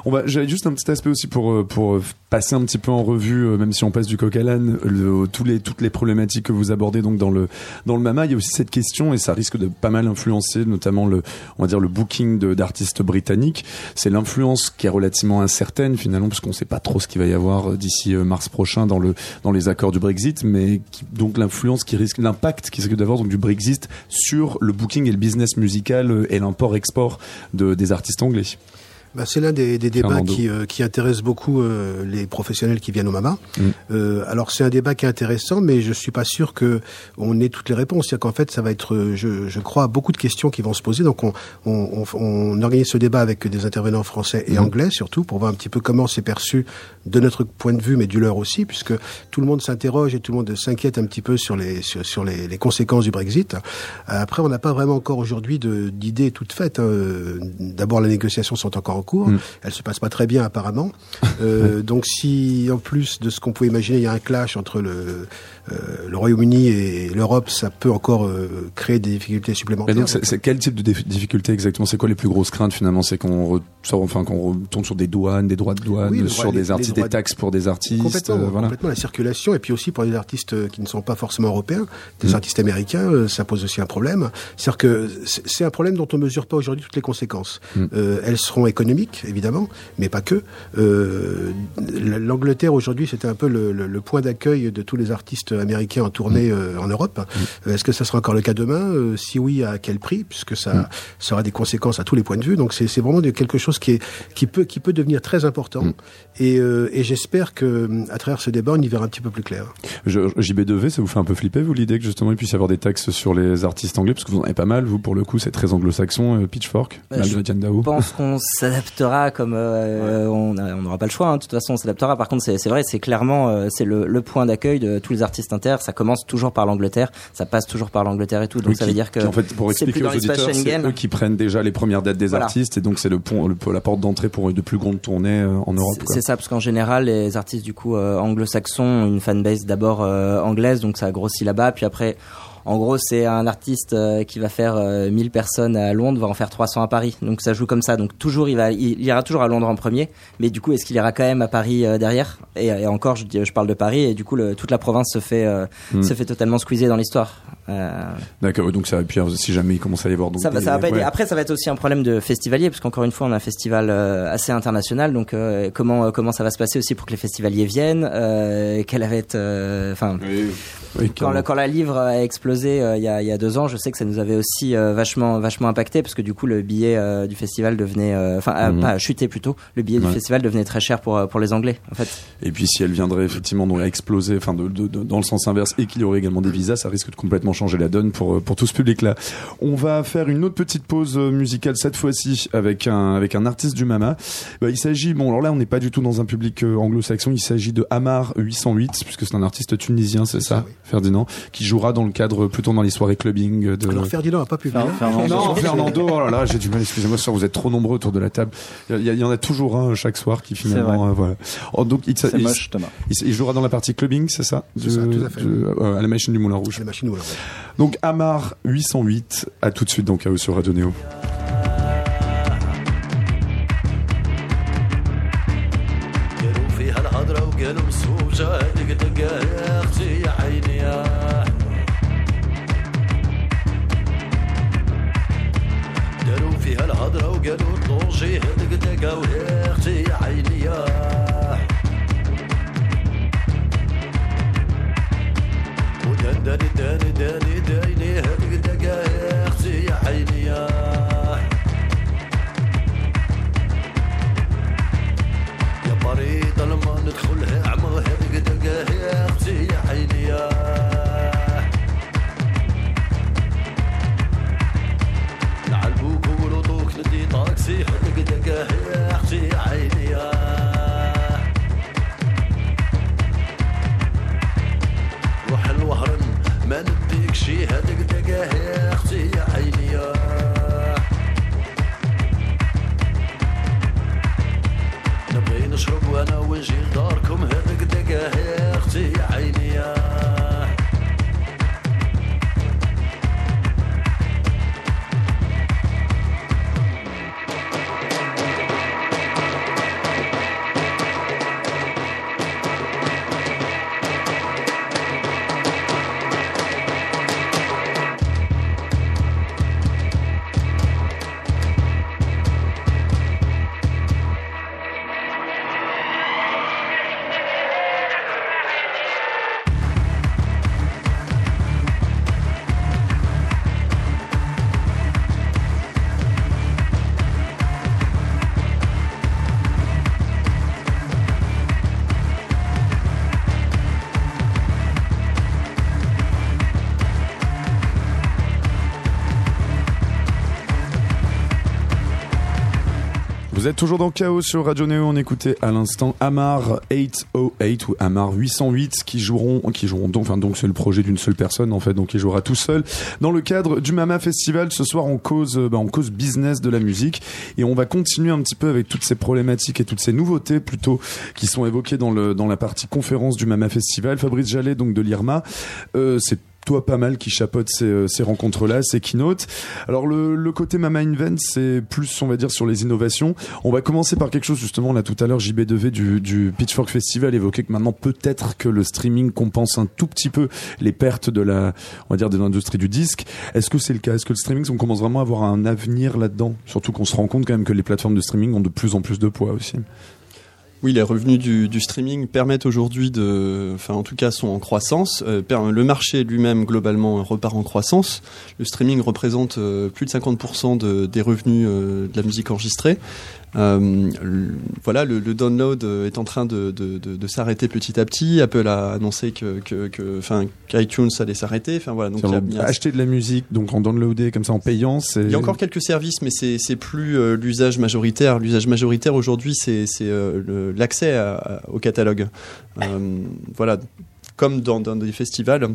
On va, j'avais juste un petit aspect aussi pour euh, pour euh, passer un petit peu en revue, euh, même si on passe du coq à l'âne, le- les toutes les problématiques que vous abordez donc dans le dans le Mama. Il y a aussi cette question et ça risque de pas mal influencer, notamment le on va dire le booking d'artistes britanniques. C'est l'influence qui est relativement incertaine finalement, parce qu'on sait pas trop ce qu'il va y avoir d'ici mars prochain dans le dans les accords du Brexit, mais donc l'influence qui risque l'impact qui risque d'avoir donc du Brexit sur le booking et le business musical et l'import-export de des artistes anglais. Bah, c'est l'un des, des débats qui, euh, qui intéresse beaucoup euh, les professionnels qui viennent au MAMA. Mm. Euh, alors c'est un débat qui est intéressant, mais je suis pas sûr que on ait toutes les réponses. C'est-à-dire qu'en fait, ça va être, euh, je, je crois, beaucoup de questions qui vont se poser. Donc on, on, on, on organise ce débat avec des intervenants français et Mm. anglais surtout pour voir un petit peu comment c'est perçu de notre point de vue, mais du leur aussi, puisque tout le monde s'interroge et tout le monde s'inquiète un petit peu sur les sur, sur les, les conséquences du Brexit. Euh, Après, on n'a pas vraiment encore aujourd'hui d'idées toutes faites. hein. D'abord, les négociations sont encore en cours. Mm. Elles se passent pas très bien apparemment. Euh, donc, si en plus de ce qu'on pouvait imaginer, il y a un clash entre le le Royaume-Uni et l'Europe, ça peut encore euh, créer des difficultés Mais supplémentaires. donc, c'est quel type de défi- difficulté exactement? C'est quoi les plus grosses craintes finalement? C'est qu'on enfin, qu'on retombe sur des douanes, des droits de douane, Oui, sur droit- des artistes, des taxes pour des artistes. Complètement, euh, voilà. complètement la circulation et puis aussi pour les artistes euh, qui ne sont pas forcément européens, des Mm. artistes américains, euh, ça pose aussi un problème. C'est-à-dire que c'est un problème dont on mesure pas aujourd'hui toutes les conséquences. Mm. Euh, elles seront économiques évidemment, mais pas que. Euh, L'Angleterre aujourd'hui c'était un peu le, le- le point d'accueil de tous les artistes américains en tournée euh, en Europe. Euh, Est-ce que ça sera encore le cas demain? Euh, Si oui, à quel prix? Puisque ça, Mm. ça aura des conséquences à tous les points de vue. Donc c'est c'est vraiment de- quelque chose qui, est, qui, peut, qui peut devenir très important. Mm. Et, euh, et j'espère que à travers ce débat, on y verra un petit peu plus clair. Je- JB2V, ça vous fait un peu flipper, vous, l'idée que justement il puisse y avoir des taxes sur les artistes anglais? Parce que vous en avez pas mal, vous, pour le coup, c'est très anglo-saxon, euh, Pitchfork, malgré je Diane Dao. Je pense qu'on s'adaptera comme euh, on n'aura pas le choix. hein. De toute façon, on s'adaptera. Par contre, c'est c'est vrai, c'est clairement euh, c'est le, le point d'accueil de tous les artistes inter. Ça commence toujours par l'Angleterre, ça passe toujours par l'Angleterre et tout. Donc Oui, ça qui- veut dire que en fait, pour expliquer aux auditeurs, c'est eux qui prennent déjà les premières dates des Voilà. artistes et donc c'est le pont, le- la porte d'entrée pour de plus grandes tournées euh, en Europe. C'est- ça, parce qu'en général, les artistes du coup euh, anglo-saxons ont une fanbase d'abord euh, anglaise, donc ça grossit là-bas. Puis après, en gros, c'est un artiste euh, qui va faire euh, 1000 personnes à Londres, va en faire 300 à Paris. Donc ça joue comme ça. Donc toujours, il va, il, il ira toujours à Londres en premier. Mais du coup, est-ce qu'il ira quand même à Paris euh, derrière? Et, et encore, je, parle de Paris et du coup, le- toute la province se fait, euh, Hmm. se fait totalement squeezer dans l'histoire. Euh, D'accord, donc ça, puis euh, si jamais il commence à y avoir donc ça va, des- ça va pas aider. ouais. Après, ça va être aussi un problème de festivalier, parce qu'encore une fois, on a un festival euh, assez international. Donc, euh, comment euh, comment ça va se passer aussi pour que les festivaliers viennent? Euh, Quelle va être, euh, enfin. Oui, Quand, quand la livre a explosé euh, il y, a, il y a deux ans, je sais que ça nous avait aussi euh, vachement vachement impacté parce que du coup le billet euh, du festival devenait, euh, enfin Mhm. pas chuté plutôt, le billet Ouais. du festival devenait très cher pour pour les Anglais en fait. Et puis si elle viendrait effectivement donc à exploser, enfin de, de- de- dans le sens inverse, et qu'il y aurait également des visas, ça risque de complètement changer la donne pour pour tout ce public-là. On va faire une autre petite pause musicale cette fois-ci avec un avec un artiste du Mama. Bah, il s'agit, bon alors là on n'est pas du tout dans un public euh, anglo-saxon, il s'agit de Amar 808 puisque c'est un artiste tunisien, c'est ça, ça, oui. Ferdinand, qui jouera dans le cadre plutôt dans les soirées clubbing de. Alors Ferdinand n'a pas pu venir. Fernando. non, Fernando, oh là là, j'ai du mal, excusez-moi, sûr, vous êtes trop nombreux autour de la table. Il y, en a toujours un chaque soir qui finalement, vrai. euh, voilà. Oh, donc, il, moche, Thomas. il, il jouera dans la partie clubbing, c'est ça? C'est ça, tout à fait. de- euh, à la machine du Moulin Rouge. Donc, Amar 808, à tout de suite dans Chaos sur Radio Néo. go. Vous êtes toujours dans Chaos sur Radio Néo. On écoutait à l'instant Amar 808 ou Amar 808 qui joueront, qui joueront donc, enfin donc c'est le projet d'une seule personne en fait, donc il jouera tout seul dans le cadre du Mama Festival. Ce soir, on cause, euh, bah, cause business de la musique et on va continuer un petit peu avec toutes ces problématiques et toutes ces nouveautés plutôt qui sont évoquées dans le dans la partie conférence du Mama Festival. Fabrice Jallet donc de l'IRMA, euh, c'est toi pas mal qui chapeaute ces, euh, ces rencontres-là, ces keynotes. Alors le, le côté Mama Invent, c'est plus, on va dire, sur les innovations. On va commencer par quelque chose, justement, là tout à l'heure, JB2V du, du Pitchfork Festival évoquait que maintenant peut-être que le streaming compense un tout petit peu les pertes de la, on va dire, de l'industrie du disque. Est-ce que c'est le cas? Est-ce que le streaming, on commence vraiment à avoir un avenir là-dedans? Surtout qu'on se rend compte quand même que les plateformes de streaming ont de plus en plus de poids aussi. Oui, les revenus du, streaming permettent aujourd'hui de, enfin en tout cas sont en croissance. Euh, le marché lui-même globalement repart en croissance. Le streaming représente euh, plus de 50% de, des revenus euh, de la musique enregistrée. Euh, le- voilà, le, le download euh, est en train de, de, de, de s'arrêter petit à petit. Apple a annoncé que, que, que, qu'iTunes allait s'arrêter. Enfin voilà, donc il y a- il y a un- acheter de la musique, donc en downloader comme ça en payant, c'est. il y a encore quelques services, mais c'est c'est plus euh, l'usage majoritaire. L'usage majoritaire aujourd'hui, c'est euh, l'accès au catalogue. Euh, voilà, comme dans, dans des festivals.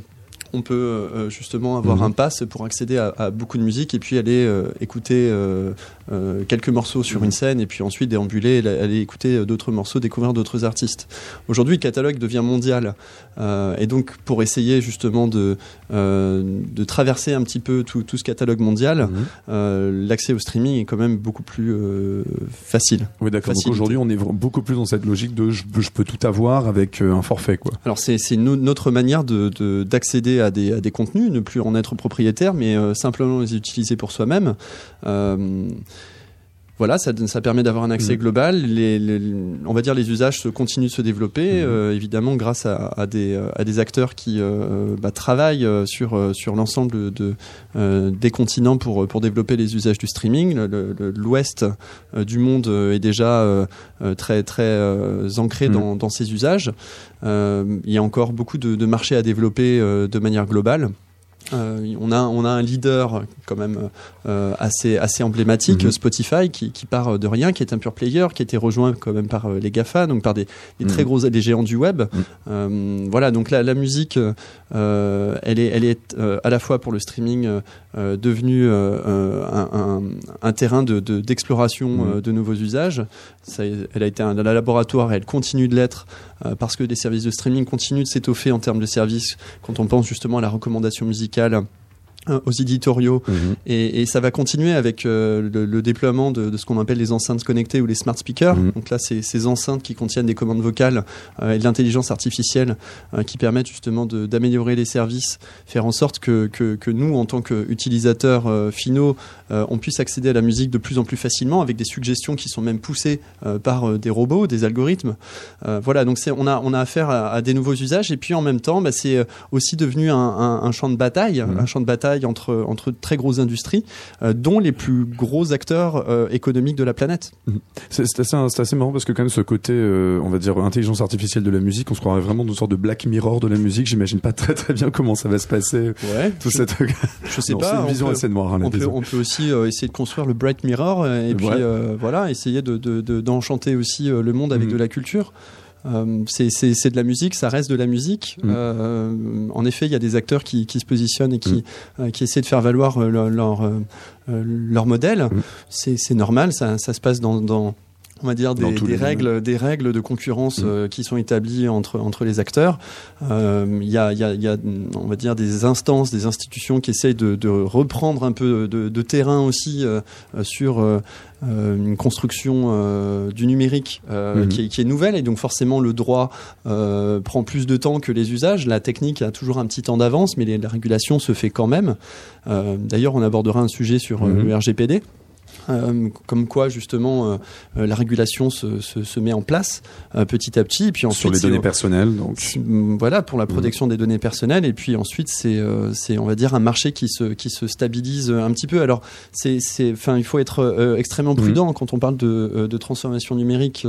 On peut euh, justement avoir Mhm. un pass pour accéder à, à beaucoup de musique et puis aller euh, écouter euh, euh, quelques morceaux sur une scène et puis ensuite déambuler, aller écouter euh, d'autres morceaux, découvrir d'autres artistes. Aujourd'hui, le catalogue devient mondial euh, et donc pour essayer justement de, euh, de traverser un petit peu tout, tout ce catalogue mondial, Mhm. l'accès au streaming est quand même beaucoup plus facile. Oui, d'accord. Donc aujourd'hui, on est beaucoup plus dans cette logique de je, je peux tout avoir avec un forfait, quoi. Alors c'est c'est no- notre manière de de- d'accéder à, des, à des contenus, ne plus en être propriétaire, mais simplement les utiliser pour soi-même. Euh, voilà, ça, ça permet d'avoir un accès Mhm. global. Les, les- on va dire les usages se continuent de se développer, Mhm. euh, évidemment grâce à, à des, euh, à des acteurs qui euh, bah, travaillent sur, sur l'ensemble de, euh, des continents pour, pour développer les usages du streaming. L'ouest du monde est déjà très, très ancré Mhm. dans, dans ses usages. Il y a encore beaucoup de, de marchés à développer de manière globale. Euh, on, a, on a un leader quand même euh, assez, assez emblématique, Mhm. Spotify, qui, qui part de rien, qui est un pure player, qui a été rejoint quand même par euh, les GAFA, donc par des, des très Mhm. gros des géants du web. Mhm. Euh, voilà, donc la, la musique, elle est, elle est à la fois pour le streaming devenue un, un- un terrain de- de- d'exploration euh, de nouveaux usages. Ça, elle a été un, laboratoire et elle continue de l'être parce que les services de streaming continuent de s'étoffer en termes de services quand on pense justement à la recommandation musicale euh, aux éditoriaux et, et ça va continuer avec euh, le, le déploiement de, de ce qu'on appelle les enceintes connectées ou les smart speakers. Mhm. Donc là, c'est ces enceintes qui contiennent des commandes vocales euh, et de l'intelligence artificielle euh, qui permettent justement d'améliorer les services, faire en sorte que, que, que nous, en tant qu'utilisateurs euh, finaux, euh, on puisse accéder à la musique de plus en plus facilement avec des suggestions qui sont même poussées euh, par euh, des robots, des algorithmes. Euh, voilà, donc on a, on a affaire à, à des nouveaux usages et puis en même temps, bah, c'est euh, aussi devenu un, un- un champ de bataille, Mhm. un champ de bataille entre, entre très grosses industries, euh, dont les plus gros acteurs euh, économiques de la planète. C'est c'est assez, c'est assez marrant parce que quand même ce côté, euh, on va dire intelligence artificielle de la musique, on se croirait vraiment dans une sorte de Black Mirror de la musique. J'imagine pas très très bien comment ça va se passer. Ouais, Tout je, cette... je sais Non, pas. C'est une on vision peut- assez noire. Hein, On peut, vision. on peut aussi essayer de construire le Bright Mirror et puis Ouais. voilà, essayer de, de- de- d'enchanter aussi le monde avec Mhm. de la culture. Euh, c'est, de la musique, ça reste de la musique. Mhm. Euh, en effet, il y a des acteurs qui, qui se positionnent et qui, euh, qui essaient de faire valoir leur, leur, leur modèle. Mhm. C'est, c'est normal, ça, ça se passe dans, dans on va dire des, règles, des règles de concurrence Mhm. euh, qui sont établies entre entre les acteurs. Euh, Il y, a, il y, a, y a, on va dire, des instances, des institutions qui essayent de, de reprendre un peu de, de terrain aussi euh, euh, sur euh, euh, une construction euh, du numérique euh, Mhm. qui, est, qui est nouvelle et donc forcément le droit euh, prend plus de temps que les usages. La technique a toujours un petit temps d'avance, mais les- la régulation se fait quand même. Euh, D'ailleurs, on abordera un sujet sur euh, Mhm. le RGPD. Euh, comme quoi justement euh, euh, la régulation se, se, se met en place euh, petit à petit. Et puis ensuite sur les données personnelles. Donc, mm, voilà pour la protection des données personnelles. Et puis ensuite c'est c'est on va dire un marché qui se qui se stabilise un petit peu. Alors c'est c'est enfin il faut être extrêmement prudent quand on parle de, de transformation numérique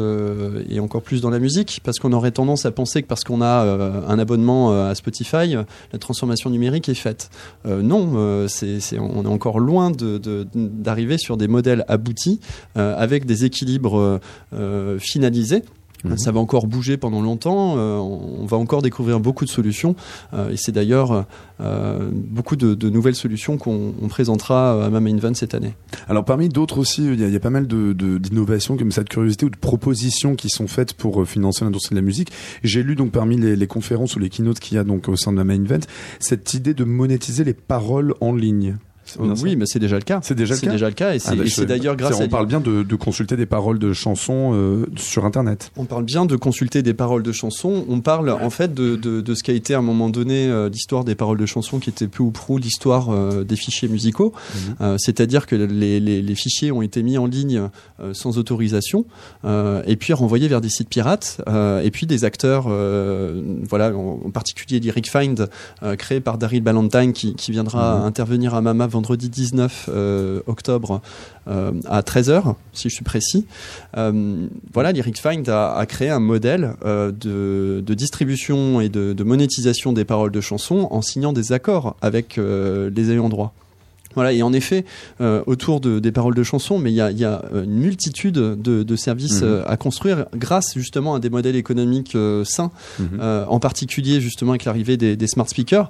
et encore plus dans la musique parce qu'on aurait tendance à penser que parce qu'on a un abonnement à Spotify la transformation numérique est faite. Non c'est on est encore loin de de- d'arriver sur des modèles modèle abouti euh, avec des équilibres euh, euh, finalisés. Mhm. Ça va encore bouger pendant longtemps. euh, on va encore découvrir beaucoup de solutions. euh, et c'est d'ailleurs euh, beaucoup de, de nouvelles solutions qu'on on présentera à Mama Invent cette année. Alors parmi d'autres aussi, il y, a- il y a pas mal de- de- d'innovations comme ça de curiosité ou de propositions qui sont faites pour financer l'industrie de la musique. J'ai lu donc parmi les, les conférences ou les keynotes qu'il y a donc au sein de la Main Event cette idée de monétiser les paroles en ligne. Oui, mais c'est déjà le cas. c'est déjà le C'est cas. déjà le cas. Et Ah, c'est bah, c'est d'ailleurs grâce à On parle bien de, de consulter des paroles de chansons euh, sur Internet. On parle bien de consulter des paroles de chansons. On parle en fait de, de, de ce qu'a été à un moment donné euh, l'histoire des paroles de chansons, qui était peu ou prou l'histoire euh, des fichiers musicaux. Mhm. Euh, C'est-à-dire que les, les, les fichiers ont été mis en ligne euh, sans autorisation, euh, et puis renvoyés vers des sites pirates, euh, et puis des acteurs, euh, voilà, en, en particulier Lyric Find, euh, créé par Daryl Ballantyne, qui, qui viendra Mhm. intervenir à Mama vendredi 19 euh, octobre euh, à 13h, si je suis précis. Euh, voilà, Lyric Find a, a créé un modèle de, de distribution et de, de monétisation des paroles de chansons en signant des accords avec les ayants droit. Voilà, et en effet, euh, autour de, des paroles de chansons, mais il y a, il y a une multitude de, de services Mhm. euh, à construire grâce justement à des modèles économiques euh, sains, Mhm. en particulier justement avec l'arrivée des, des smart speakers.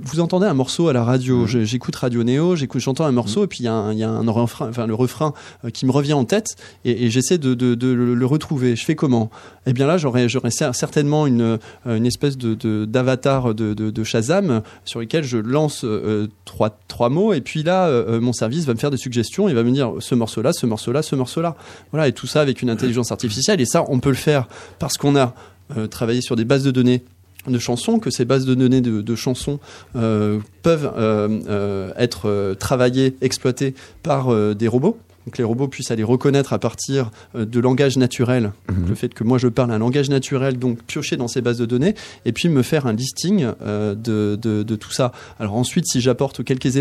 Vous entendez un morceau à la radio, j'écoute Radio Néo, j'entends un morceau et puis il y a un, y a un refrain, enfin le refrain euh, qui me revient en tête et, et j'essaie de, de- de le retrouver. Je fais comment? Eh bien là, j'aurais, j'aurais cer- certainement une, euh, une espèce d'avatar de, de, de Shazam sur lequel je lance euh, trois, trois mots et puis là, euh, mon service va me faire des suggestions, il va me dire ce morceau-là, ce morceau-là, ce morceau-là. Voilà, et tout ça avec une intelligence artificielle et ça, on peut le faire parce qu'on a euh, travaillé sur des bases de données de chansons, que ces bases de données de, de chansons euh, peuvent euh, euh, être travaillées, exploitées par des robots. Donc les robots puissent aller reconnaître à partir de langage naturel, Mhm. le fait que moi je parle un langage naturel, donc piocher dans ces bases de données, et puis me faire un listing euh, de, de, de tout ça. Alors ensuite, si j'apporte quelques,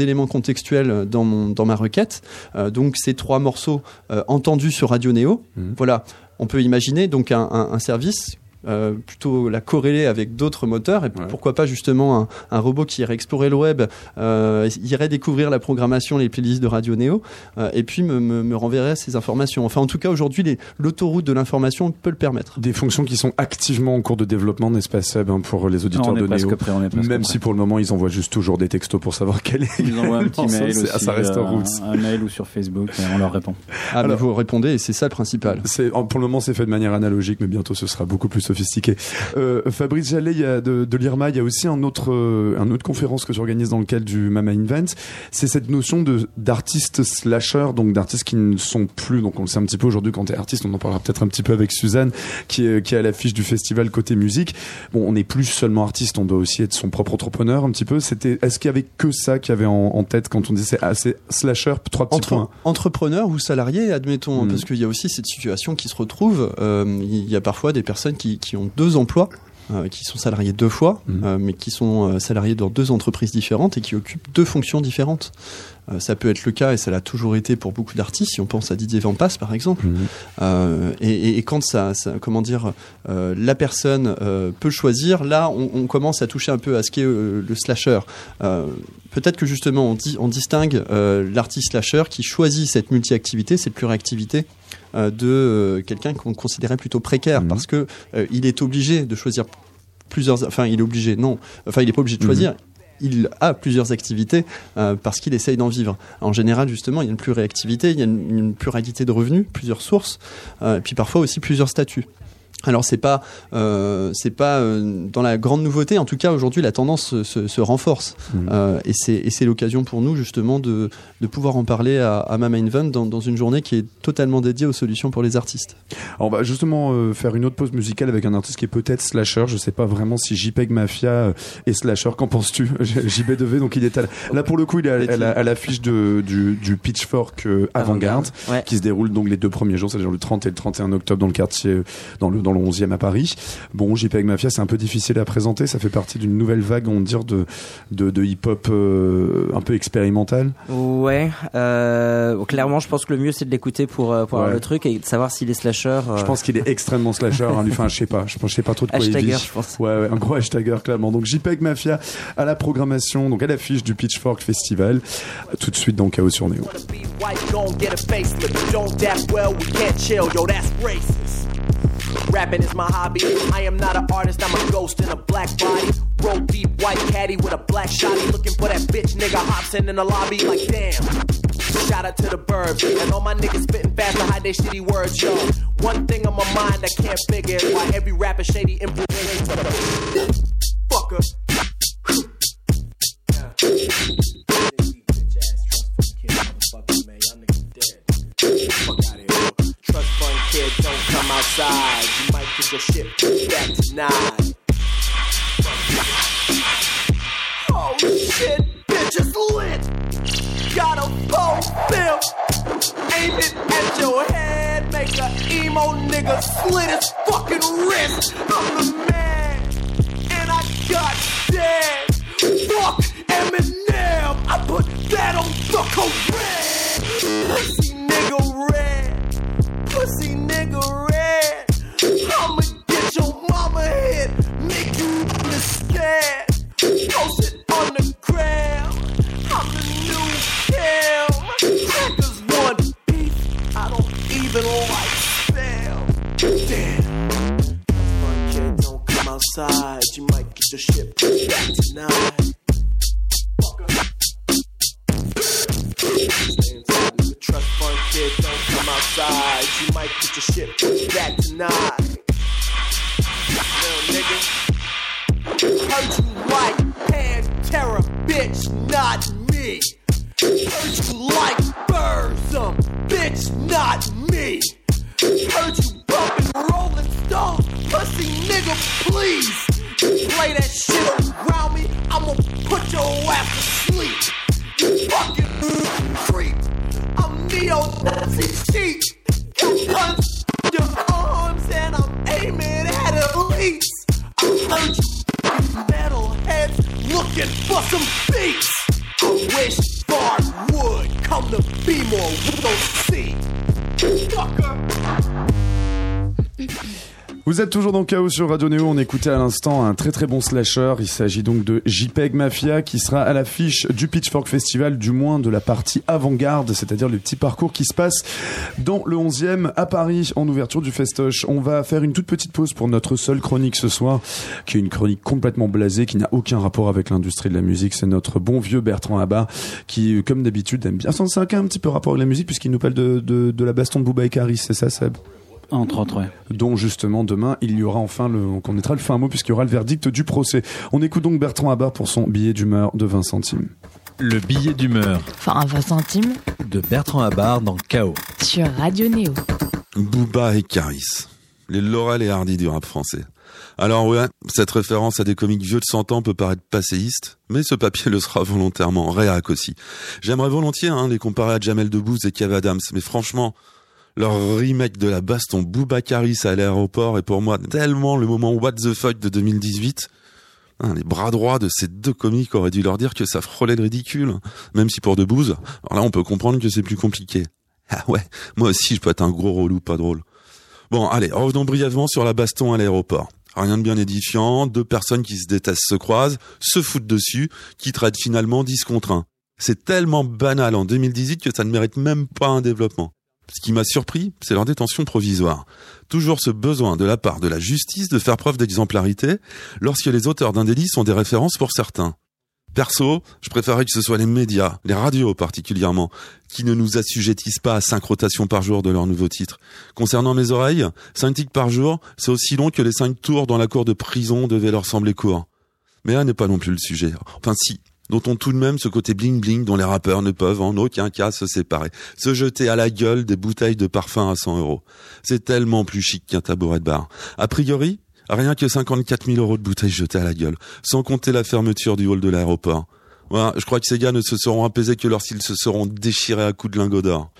éléments contextuels dans, mon, dans ma requête, euh, donc ces trois morceaux euh, entendus sur Radio Néo, Mhm. voilà, on peut imaginer donc un, un- un service euh, plutôt la corréler avec d'autres moteurs et Ouais. pourquoi pas justement un, un robot qui irait explorer le web, euh, irait découvrir la programmation, les playlists de Radio Néo euh, et puis me, me, me renverrait ces informations. Enfin en tout cas aujourd'hui l'autoroute de l'information peut le permettre. Des fonctions qui sont activement en cours de développement, n'est-ce pas Seb, hein, pour les auditeurs on est de prêt, presque Même prêt. si pour le moment ils envoient juste toujours des textos pour savoir quel est. Ils envoient un le petit mail aussi, ça reste en route. un mail ou sur Facebook et on leur répond. Ah mais Alors- vous répondez et c'est ça le principal. Pour le moment, c'est fait de manière analogique, mais bientôt ce sera beaucoup plus sophistiqué. Euh, Fabrice Jallet, il y a de, de l'IRMA, il y a aussi un autre, euh, un autre conférence que tu organises dans le cadre du Mama Invent. C'est cette notion de, d'artistes slasher, donc d'artistes qui ne sont plus, donc on le sait un petit peu aujourd'hui quand t'es artiste, on en parlera peut-être un petit peu avec Suzanne, qui est, qui est à l'affiche du festival côté musique. Bon, on n'est plus seulement artiste, on doit aussi être son propre entrepreneur un petit peu. C'était, est-ce qu'il y avait que ça qu'il y avait en, en tête quand on disait c'est assez slasher, trois petits Entre, points. entrepreneur ou salarié, admettons, hein, Mm. parce qu'il y a aussi cette situation qui se retrouve. euh, il y a parfois des personnes qui, qui ont deux emplois. euh, qui sont salariés deux fois, Mhm. euh, mais qui sont euh, salariés dans deux entreprises différentes et qui occupent deux fonctions différentes. Ça peut être le cas, et ça l'a toujours été pour beaucoup d'artistes, si on pense à Didier Vampas par exemple. Mhm. Et, quand ça, ça- comment dire, la personne peut choisir, là, on, on commence à toucher un peu à ce qu'est le slasher. Peut-être que justement, on, dit, on distingue euh, l'artiste slasher qui choisit cette multi-activité, cette pluriactivité, de euh, quelqu'un qu'on considérait plutôt précaire, Mhm. parce que euh, il est obligé de choisir plusieurs. Enfin, il est obligé, non. Enfin, il est pas obligé de Mhm. choisir. Il a plusieurs activités euh, parce qu'il essaye d'en vivre. En général, justement, il y a une pluriactivité, il y a une, une pluralité de revenus, plusieurs sources, euh, et puis parfois aussi plusieurs statuts. Alors c'est pas euh, c'est pas euh, dans la grande nouveauté. En tout cas aujourd'hui la tendance se, se- se renforce Mhm. Euh, et c'est et c'est l'occasion pour nous justement de, de pouvoir en parler à, à Mama Invent dans, dans une journée qui est totalement dédiée aux solutions pour les artistes. Alors, on va justement euh, faire une autre pause musicale avec un artiste qui est peut-être slasher. Je sais pas vraiment si JPEG Mafia est slasher. Qu'en penses-tu? JB Devé, donc il est à la- là pour le coup, il est à, à la- à l'affiche de- du, du Pitchfork euh, Avant-Garde Ouais. qui se déroule donc les deux premiers jours, c'est-à-dire le 30 et le 31 octobre dans le quartier, dans le, dans le 11e à Paris. Bon, JPEG Mafia, c'est un peu difficile à présenter. Ça fait partie d'une nouvelle vague, on va dire, de, de, de hip-hop euh, un peu expérimental. Ouais, euh, clairement, je pense que le mieux c'est de l'écouter pour, euh, pour avoir le truc et de savoir si les slashers. euh, Je pense qu'il est extrêmement slasher. hein, lui. Enfin, je sais pas. Je pense, je sais pas trop de quoi il Hashtager, vit. je pense. Ouais, ouais, un gros hashtagger, clairement. Donc, JPEG Mafia à la programmation, donc à l'affiche du Pitchfork Festival. Tout de suite dans Chaos sur Néo. Rapping is my hobby. I am not an artist, I'm a ghost in a black body. Roll deep, white caddy with a black shotty. Looking for that bitch nigga Hobson in the lobby, like damn. Shout out to the burbs and all my niggas spitting fast to hide they shitty words, yo. One thing on my mind I can't figure is why every rapper shady influence. Fucker. Trust outside. You might get your shit back tonight. Oh shit, bitch is lit. Got a full film. Aim it at your head. Make a emo nigga slit his fucking wrist. I'm the man. And I got dead. Fuck Eminem. I put that on the correct. Pussy nigga I'ma get your mama head, Make you understand. Post it on the ground. I'm the new Cam. Crackers one beef. I don't even like spell. Damn. Fun kid, don't come outside. You might get your shit pushed back tonight. Fucker. Stay inside, nigga. Trust fund kid, You might get your shit pushed back tonight. Little nigga. Heard you like Pantera, bitch, not me. Heard you like Burzum, bitch, not me. Heard you bumping Rolling Stone, pussy nigga, please. Play that shit around me, I'ma put your ass to sleep. You fucking creep. I'm neo-Nazi Vous êtes toujours dans Chaos sur Radio Néo. On écoutait à l'instant un très très bon slasher. Il s'agit donc de JPEG Mafia qui sera à l'affiche du Pitchfork Festival, du moins de la partie avant-garde, c'est-à-dire le petit parcours qui se passe dans le 11e à Paris en ouverture du festoche. On va faire une toute petite pause pour notre seule chronique ce soir, qui est une chronique complètement blasée, qui n'a aucun rapport avec l'industrie de la musique. C'est notre bon vieux Bertrand Abba qui, comme d'habitude, aime bien. C'est un un petit peu rapport avec la musique puisqu'il nous parle de, de, la baston de Bouba et Karis, c'est ça Seb? Entre autres, ouais. dont justement demain il y aura enfin le, on connaîtra le fin mot puisqu'il y aura le verdict du procès. On écoute donc Bertrand Abar pour son billet d'humeur de 20 centimes. Le billet d'humeur Enfin, 20 centimes de Bertrand Habar dans Chaos. sur Radio Néo. Booba et Caris. Les Laurel et Hardy du rap français. Alors ouais, cette référence à des comiques vieux de 100 ans peut paraître passéiste, mais ce papier le sera volontairement, réac aussi. J'aimerais volontiers hein, les comparer à Jamel Debbouze et Kev Adams, mais franchement, leur remake de la baston Booba Caris à l'aéroport est pour moi tellement le moment what the fuck de 2018. Hein, les bras droits de ces deux comiques auraient dû leur dire que ça frôlait le ridicule, même si pour Debbouze, alors là on peut comprendre que c'est plus compliqué. Ah ouais, moi aussi je peux être un gros relou pas drôle. Bon, allez, revenons brièvement sur la baston à l'aéroport. Rien de bien édifiant, deux personnes qui se détestent se croisent, se foutent dessus, qui traitent finalement 10 contre 1. C'est tellement banal en 2018 que ça ne mérite même pas un développement. Ce qui m'a surpris, c'est leur détention provisoire. Toujours ce besoin de la part de la justice de faire preuve d'exemplarité lorsque les auteurs d'un délit sont des références pour certains. Perso, je préférerais que ce soit les médias, les radios particulièrement, qui ne nous assujettissent pas à cinq rotations par jour de leurs nouveaux titres. Concernant mes oreilles, cinq titres par jour, c'est aussi long que les cinq tours dans la cour de prison devaient leur sembler courts. Mais là n'est pas non plus le sujet. Enfin si, notons tout de même ce côté bling-bling dont les rappeurs ne peuvent en aucun cas se séparer. Se jeter à la gueule des bouteilles de parfum à 100 euros. C'est tellement plus chic qu'un tabouret de bar. A priori, rien que 54 000 euros de bouteilles jetées à la gueule, sans compter la fermeture du hall de l'aéroport. Voilà, je crois que ces gars ne se seront apaisés que lorsqu'ils se seront déchirés à coups de lingots d'or.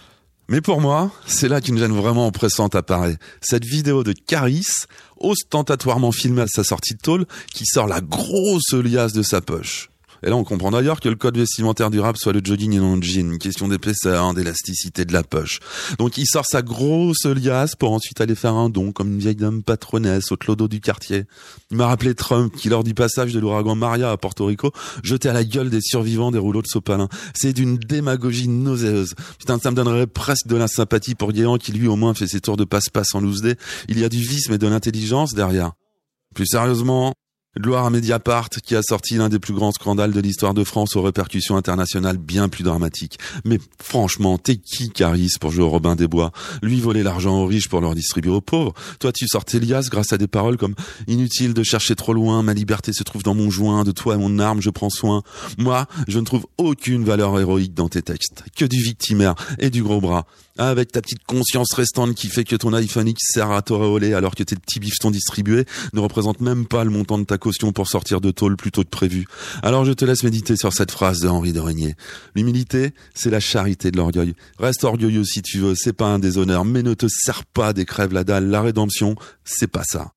Mais pour moi, c'est là qu'une gêne vraiment oppressante apparaît. Cette vidéo de Caris, ostentatoirement filmée à sa sortie de tôle, qui sort la grosse liasse de sa poche. Et là, on comprend d'ailleurs que le code vestimentaire du rap soit le jogging et non le jean. Une question d'épaisseur, d'élasticité de la poche. Donc, il sort sa grosse liasse pour ensuite aller faire un don comme une vieille dame patronnesse au clodo du quartier. Il m'a rappelé Trump qui, lors du passage de l'ouragan Maria à Porto Rico, jetait à la gueule des survivants des rouleaux de sopalin. C'est d'une démagogie nauséeuse. Putain, ça me donnerait presque de la sympathie pour Guéant qui, lui, au moins, fait ses tours de passe-passe en loose day. Il y a du vice, mais de l'intelligence derrière. Plus sérieusement, Gloire à Mediapart qui a sorti l'un des plus grands scandales de l'histoire de France aux répercussions internationales bien plus dramatiques. Mais franchement, t'es qui Caris pour jouer au Robin des Bois? Lui voler l'argent aux riches pour leur distribuer aux pauvres. Toi tu sortes Elias grâce à des paroles comme inutile de chercher trop loin, ma liberté se trouve dans mon joint, de toi et mon arme je prends soin. Moi, je ne trouve aucune valeur héroïque dans tes textes, que du victimaire et du gros bras. Avec ta petite conscience restante qui fait que ton iPhone X sert à t'auréoler alors que tes petits bifetons distribués ne représentent même pas le montant de ta caution pour sortir de tôle plus tôt que prévu. Alors je te laisse méditer sur cette phrase de Henri de Régnier. L'humilité, c'est la charité de l'orgueil. Reste orgueilleux si tu veux, c'est pas un déshonneur, mais ne te sers pas des crèves la dalle. La rédemption, c'est pas ça.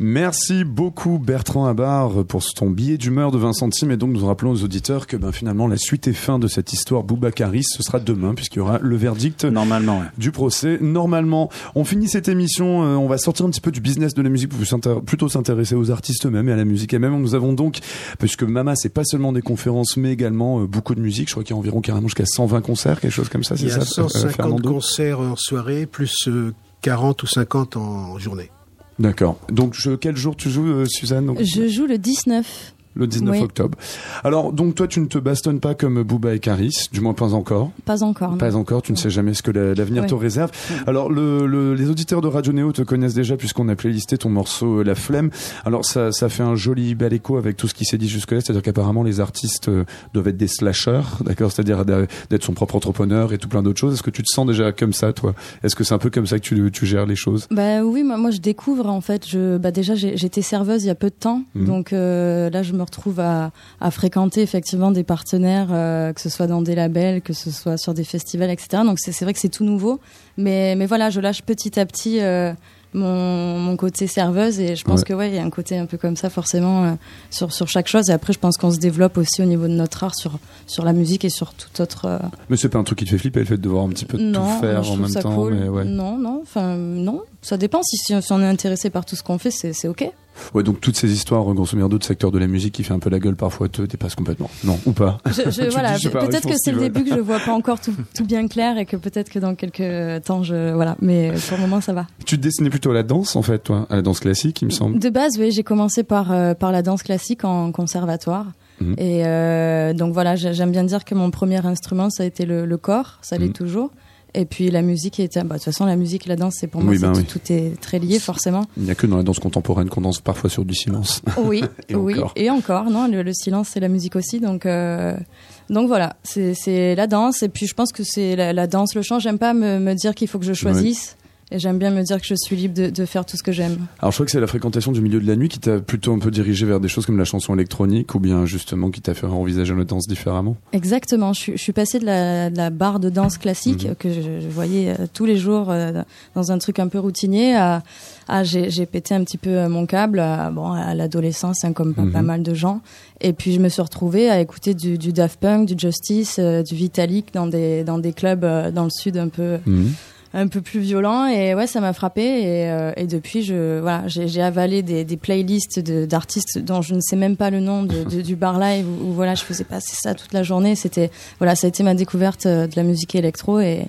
Merci beaucoup Bertrand Abar pour ton billet d'humeur de 20 centimes et donc nous rappelons aux auditeurs que ben, finalement la suite et fin de cette histoire Boubacaris ce sera demain puisqu'il y aura le verdict Normalement, ouais. du procès. Normalement, on finit cette émission, euh, on va sortir un petit peu du business de la musique pour plutôt s'intéresser aux artistes eux-mêmes et à la musique elle-même. Nous avons donc, puisque Mama c'est pas seulement des conférences mais également euh, beaucoup de musique, je crois qu'il y a environ carrément jusqu'à 120 concerts, quelque chose comme ça, Il c'est y a ça euh, 150 Fernando concerts en soirée, plus euh, 40 ou 50 en journée. D'accord. Donc je- quel jour tu joues euh, Suzanne Je joue le 19. Le 19 Oui. octobre. Alors, donc toi, tu ne te bastonnes pas comme Booba et Caris, du moins pas encore. Pas encore. non. Pas encore, tu ne sais jamais ce que la- l'avenir te réserve. Alors, le, le- les auditeurs de Radio Néo te connaissent déjà puisqu'on a playlisté ton morceau euh, La Flemme. Alors, ça, ça fait un joli bel écho avec tout ce qui s'est dit jusque-là, c'est-à-dire qu'apparemment les artistes euh, doivent être des slashers, d'accord C'est-à-dire d'être son propre entrepreneur et tout plein d'autres choses. Est-ce que tu te sens déjà comme ça, toi? Est-ce que c'est un peu comme ça que tu, tu gères les choses? Bah oui, moi, moi je découvre en fait. Je, bah déjà j'étais serveuse il y a peu de temps, Mhm. donc euh, là je me retrouve à, à fréquenter effectivement des partenaires, euh, que ce soit dans des labels, que ce soit sur des festivals, etc. Donc c'est vrai que c'est tout nouveau, mais mais voilà, je lâche petit à petit. euh, mon, mon côté serveuse et je pense Ouais. que ouais il y a un côté un peu comme ça forcément euh, sur sur chaque chose et après je pense qu'on se développe aussi au niveau de notre art sur sur la musique et sur tout autre euh, Mais c'est pas un truc qui te fait flipper, le fait de devoir un petit peu non, tout faire en même temps. cool. mais ouais. Non, non, enfin non. Ça dépend si, si, on est intéressé par tout ce qu'on fait, c'est ok. Ouais, donc toutes ces histoires, grosso modo, de secteur de la musique qui fait un peu la gueule parfois te dépassent complètement. Non, ou pas Je, voilà, peut-être que c'est le début que je vois pas encore tout, tout bien clair et que peut-être que dans quelques temps je voilà, mais pour le moment ça va. Tu te destinais plutôt à la danse, en fait, toi, à la danse classique, il me semble. De base, oui, j'ai commencé par euh, par la danse classique en conservatoire. Mhm. Et euh, donc voilà, j'ai- j'aime bien dire que mon premier instrument ça a été le, le corps, ça l'est Mhm. toujours. Et puis la musique était, bah, de toute façon la musique et la danse c'est pour moi Oui, ben tout, oui. tout est très lié forcément. Il n'y a que dans la danse contemporaine qu'on danse parfois sur du silence. Oui, Et oui, encore. et encore, non, le, le silence c'est la musique aussi, donc euh, donc voilà, c'est c'est la danse et puis je pense que c'est la, la danse le chant. J'aime pas me, me dire qu'il faut que je choisisse et j'aime bien me dire que je suis libre de, de faire tout ce que j'aime. Alors, je crois que c'est la fréquentation du milieu de la nuit qui t'a plutôt un peu dirigé vers des choses comme la chanson électronique ou bien justement qui t'a fait envisager la danse différemment? Exactement, je, suis- je suis passée de la, de la barre de danse classique Mhm. que je, je voyais euh, tous les jours euh, dans un truc un peu routinier à, à j'ai pété un petit peu euh, mon câble à, bon, à l'adolescence, hein, comme pas, Mhm. pas mal de gens. Et puis je me suis retrouvée à écouter du, du Daft Punk, du Justice, euh, du Vitalik dans des, dans des clubs euh, dans le sud un peu Mhm. Un peu plus violent et ouais ça m'a frappé et, euh, et depuis je voilà j'ai avalé des, des playlists d'artistes dont je ne sais même pas le nom de, de- du bar live où, où, voilà je faisais passer ça toute la journée. C'était voilà ça a été ma découverte euh, de la musique électro et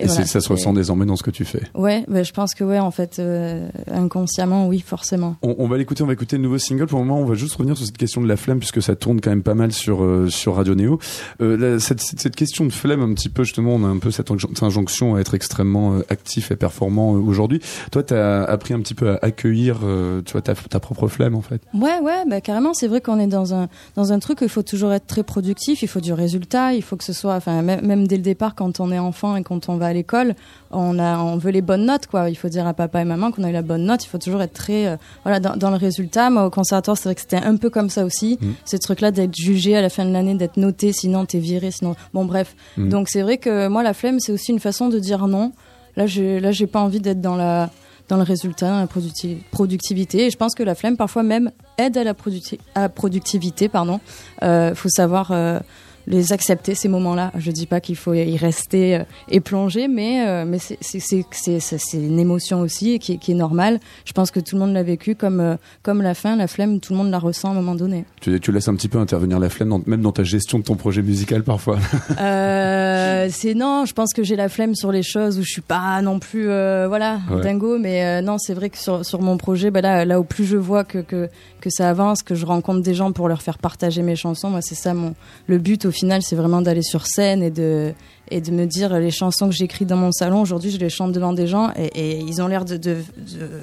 Et, voilà, c'est- ça se ressent désormais dans ce que tu fais. ouais bah, je pense que ouais en fait euh, inconsciemment oui forcément On, on va l'écouter, on va écouter le nouveau single. Pour le moment, on va juste revenir sur cette question de la flemme, puisque ça tourne quand même pas mal sur euh, sur Radio Néo. Euh, la- cette, question de flemme, un petit peu justement, on a un peu cette injon- cette injonction à être extrêmement actif et performant aujourd'hui. Toi, t'as appris un petit peu à accueillir, tu vois, ta, ta propre flemme en fait. Ouais, ouais, bah carrément. C'est vrai qu'on est dans un dans un truc où il faut toujours être très productif. Il faut du résultat. Il faut que ce soit, enfin, même dès le départ, quand on est enfant et quand on va à l'école, on a, on veut les bonnes notes, quoi. Il faut dire à papa et maman qu'on a eu la bonne note. Il faut toujours être très, euh, voilà, dans, dans le résultat. Moi, au conservatoire, c'est vrai que c'était un peu comme ça aussi. Mm. Ce truc-là d'être jugé à la fin de l'année, d'être noté, sinon t'es viré, sinon, bon, bref. Mm. Donc c'est vrai que moi, la flemme, c'est aussi une façon de dire non. Là, je, là, j'ai pas envie d'être dans la, dans le résultat, dans la producti- productivité. Et je pense que la flemme, parfois même, aide à la producti- à productivité, pardon. Euh, faut savoir euh, les accepter ces moments-là. Je dis pas qu'il faut y rester euh, et plonger, mais euh, mais c'est une émotion aussi et qui, est- qui est normale. Je pense que tout le monde l'a vécu comme euh, comme la faim, la flemme, tout le monde la ressent à un moment donné. Tu, tu laisses un petit peu intervenir la flemme, dans- même dans ta gestion de ton projet musical parfois. C'est non, je pense que j'ai la flemme sur les choses où je suis pas non plus voilà Ouais. dingo, mais non, c'est vrai que sur, sur mon projet, bah là, là où plus je vois que, que que ça avance, que je rencontre des gens pour leur faire partager mes chansons, moi c'est ça mon le but au final, c'est vraiment d'aller sur scène et de et de me dire les chansons que j'écris dans mon salon aujourd'hui, je les chante devant des gens et, et ils ont l'air de, de, de-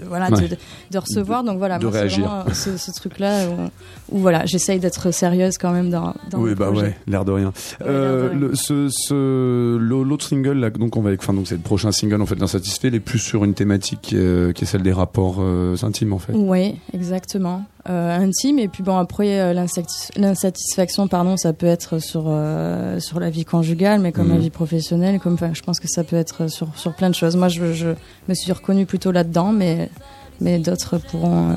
voilà Ouais. de, de- recevoir. Donc voilà, De moi, réagir. vraiment ce, ce truc-là où, où, voilà, j'essaye d'être sérieuse quand même dans. dans oui, bah projet. ouais, l'air de rien. Euh, ce, ce, le- l'autre single, là, donc on va, enfin, donc c'est le prochain single en fait d'insatisfait, il est plus sur une thématique euh, qui est celle des rapports euh, intimes en fait. Oui, exactement. Euh, intime et puis bon après euh, l'insatis- l'insatisfaction pardon ça peut être sur euh, sur la vie conjugale mais comme Mhm. la vie professionnelle comme je pense que ça peut être sur sur plein de choses. Moi je, je me suis reconnue plutôt là-dedans mais mais d'autres pourront euh,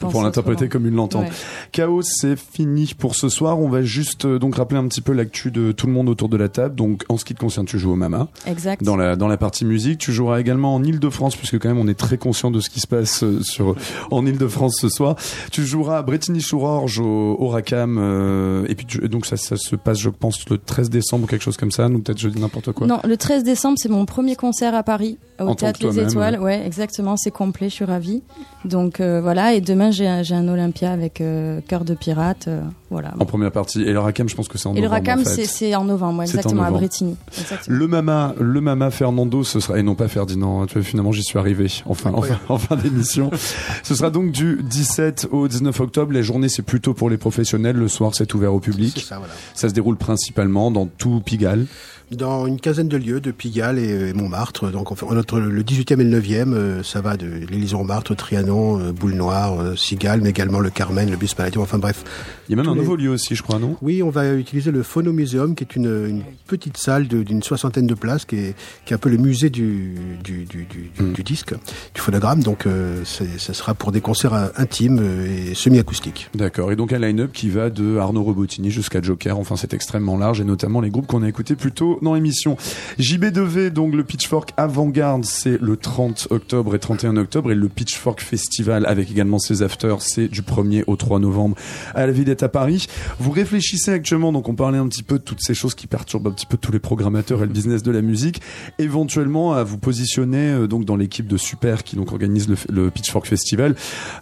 pour l'interpréter comme une l'entende. Ouais. Chaos, c'est fini pour ce soir. On va juste euh, donc rappeler un petit peu l'actu de tout le monde autour de la table. Donc, en ce qui te concerne, tu joues au Mama. Exact. Dans la, dans la partie musique. Tu joueras également en Ile-de-France, puisque quand même on est très conscient de ce qui se passe euh, sur, en Ile-de-France ce soir. Tu joueras à Bretigny-sur-Orge au, au Racam. euh, et puis, tu- donc ça, ça se passe, je pense, le 13 décembre ou quelque chose comme ça. Donc, peut-être je dis n'importe quoi. Non, le 13 décembre, c'est mon premier concert à Paris, au En Théâtre Les toi-même, Étoiles. Ouais. exactement, c'est complet, je suis ravie. Donc voilà, et demain, j'ai un, j'ai un Olympia avec euh, Cœur de Pirate. euh, voilà. En première partie. Et le Racam, je pense que c'est en Et le novembre. Racam, en fait. c'est en novembre, ouais, C'est en exactement, à novembre. Bretigny. Exactement. Le Mama, le Mama Fernando, ce sera et non pas Ferdinand. hein, Tu vois, finalement, j'y suis arrivé. Enfin, enfin, en fin d'émission. ce sera donc du 17 au 19 octobre. Les journées, c'est plutôt pour les professionnels. Le soir, c'est ouvert au public. Ça, voilà. Ça se déroule principalement dans tout Pigalle. Dans une quinzaine de lieux de Pigalle et, euh, Montmartre. Donc entre le 18e et le 9e, euh, ça va de l'Élysée-Montmartre, Trianon, euh, Boule Noire, Cigale, mais également le Carmen, le Bus Palladium, enfin bref. Il y a même un les- nouveau lieu aussi, je crois, non? Oui, on va utiliser le Phonomuséum, qui est une, une petite salle d'une soixantaine de places, qui est, qui est un peu le musée du, du, du, du, Mm. du- du disque, du phonogramme. Donc euh, ça sera pour des concerts euh, intimes euh, et semi-acoustiques. D'accord. Et donc un line-up qui va de Arnaud Robotini jusqu'à Joker. Enfin, c'est extrêmement large et notamment les groupes qu'on a écoutés plus tôt dans l'émission. JB2V, donc le Pitchfork Avant-Garde, c'est le 30 octobre et 31 octobre. Et le Pitchfork Festival, avec également ses afters, c'est du 1er au 3 novembre à la Villette à Paris. Vous réfléchissez actuellement, donc on parlait un petit peu de toutes ces choses qui perturbent un petit peu tous les programmateurs et le business de la musique, éventuellement à vous positionner euh, donc dans l'équipe de Super qui donc organise le, Pitchfork Festival,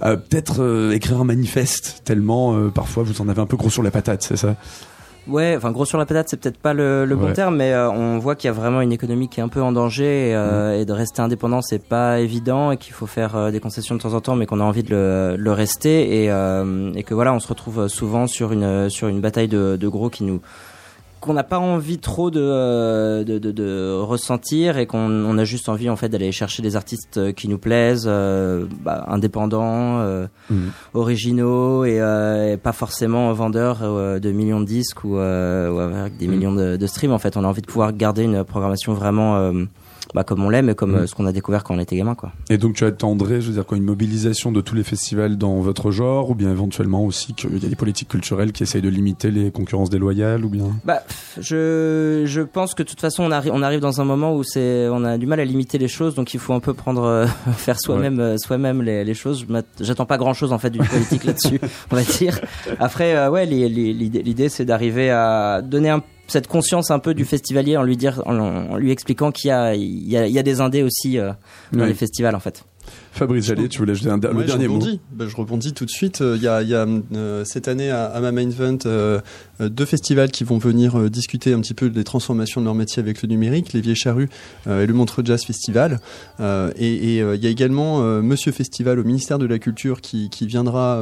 Euh, peut-être euh, écrire un manifeste tellement parfois vous en avez un peu gros sur la patate, c'est ça? Ouais, enfin gros sur la patate, c'est peut-être pas le, le bon Ouais. terme, mais euh, on voit qu'il y a vraiment une économie qui est un peu en danger et, euh, et de rester indépendant, c'est pas évident et qu'il faut faire euh, des concessions de temps en temps, mais qu'on a envie de le, le rester et, euh, et que voilà, on se retrouve souvent sur une sur une bataille de, de gros qui nous qu'on n'a pas envie trop de, euh, de, de, de ressentir et qu'on on a juste envie en fait d'aller chercher des artistes euh, qui nous plaisent, euh, bah, indépendants, euh, Mhm. originaux et, euh, et pas forcément vendeurs de millions de disques ou, euh, ou avec des Mhm. millions de, de streams. En fait, on a envie de pouvoir garder une programmation vraiment euh, bah, comme on l'aime et comme Mhm. euh, ce qu'on a découvert quand on était gamin, quoi. Et donc tu attendrais, je veux dire quoi, une mobilisation de tous les festivals dans votre genre, ou bien éventuellement aussi qu'il y a des politiques culturelles qui essayent de limiter les concurrences déloyales, ou bien? Bah, je, je pense que de toute façon, on, arri- on arrive dans un moment où c'est, on a du mal à limiter les choses, donc il faut un peu prendre, euh, faire soi-même, euh, soi-même les, les choses. J'attends pas grand-chose en fait d'une politique là-dessus, on va dire. Après, euh, ouais, l'idée, c'est d'arriver à donner un, cette conscience un peu du festivalier en lui dire, en, en lui expliquant qu'il y a, il y a, il y a des indés aussi euh, dans les festivals en fait. Fabrice Jallet, tu voulais ajouter un, le je dernier mot rebondis. Bah, je rebondis tout de suite. Euh, Il y a, il y a, euh, cette année à, à Invent euh, deux festivals qui vont venir discuter un petit peu des transformations de leur métier avec le numérique, les Vieilles Charrues et le Montreux Jazz Festival. Et et, il y a également Monsieur Festival au ministère de la Culture qui, qui viendra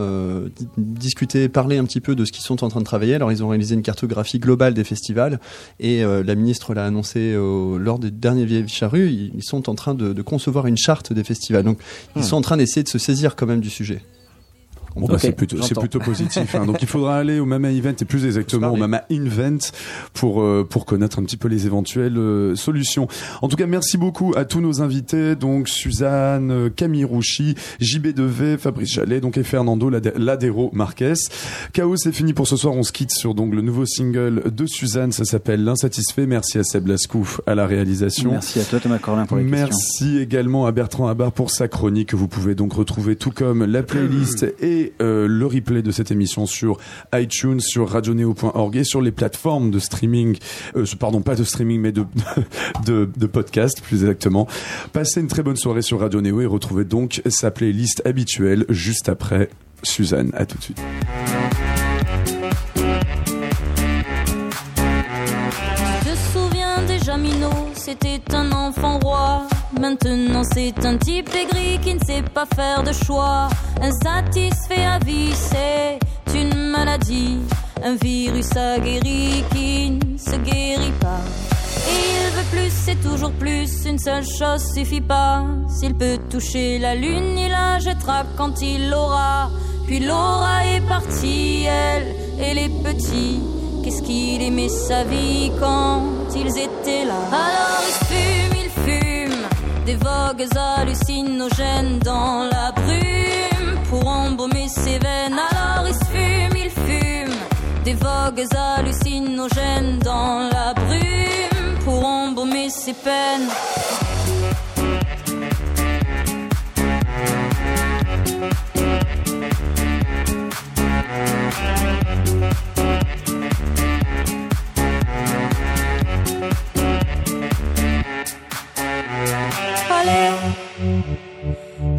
di- discuter, parler un petit peu de ce qu'ils sont en train de travailler. Alors ils ont réalisé une cartographie globale des festivals et la ministre l'a annoncé lors des derniers Vieilles Charrues. Ils, ils sont en train de, de concevoir une charte des festivals. Donc ils sont en train d'essayer de se saisir quand même du sujet. Bon, bah, c'est plutôt, plutôt positif. hein. Donc il faudra aller au Mama Event et plus exactement au Mama Invent pour euh, pour connaître un petit peu les éventuelles euh, solutions. En tout cas, merci beaucoup à tous nos invités, donc Suzanne, euh, Camille Rouchy, JB Devet, Fabrice Jallet, donc et Fernando Lade- Ladero Marquez. Chaos, c'est fini pour ce soir. On se quitte sur donc le nouveau single de Suzanne. Ça s'appelle L'insatisfait. Merci à Seb Lascouf à la réalisation. Merci à toi Thomas Corlin pour les questions. Merci également à Bertrand Habar pour sa chronique que vous pouvez donc retrouver tout comme la playlist et euh, le replay de cette émission sur iTunes, sur radioneo.org et sur les plateformes de streaming, euh, pardon pas de streaming mais de, de, podcast plus exactement. Passez une très bonne soirée sur Radio Neo et retrouvez donc sa playlist habituelle juste après Suzanne. À tout de suite. C'était un enfant roi. Maintenant c'est un type aigri qui ne sait pas faire de choix. Insatisfait à vie, c'est une maladie. Un virus aguerri qui ne se guérit pas. Et il veut plus, c'est toujours plus, une seule chose suffit pas. S'il peut toucher la lune, il la jettera quand il l'aura. Puis Laura est partie, elle et les petits. Qu'est-ce qu'il aimait sa vie quand ils étaient là? Alors il fume, il fume des vogues hallucinogènes dans la brume pour embaumer ses veines. Alors il fume, il fume des vogues hallucinogènes dans la brume pour embaumer ses peines.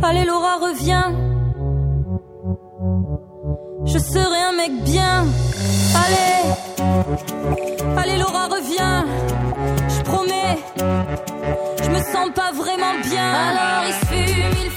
Allez, Laura, reviens. Je serai un mec bien. Allez, allez Laura, reviens. Je promets, je me sens pas vraiment bien. Alors il fume,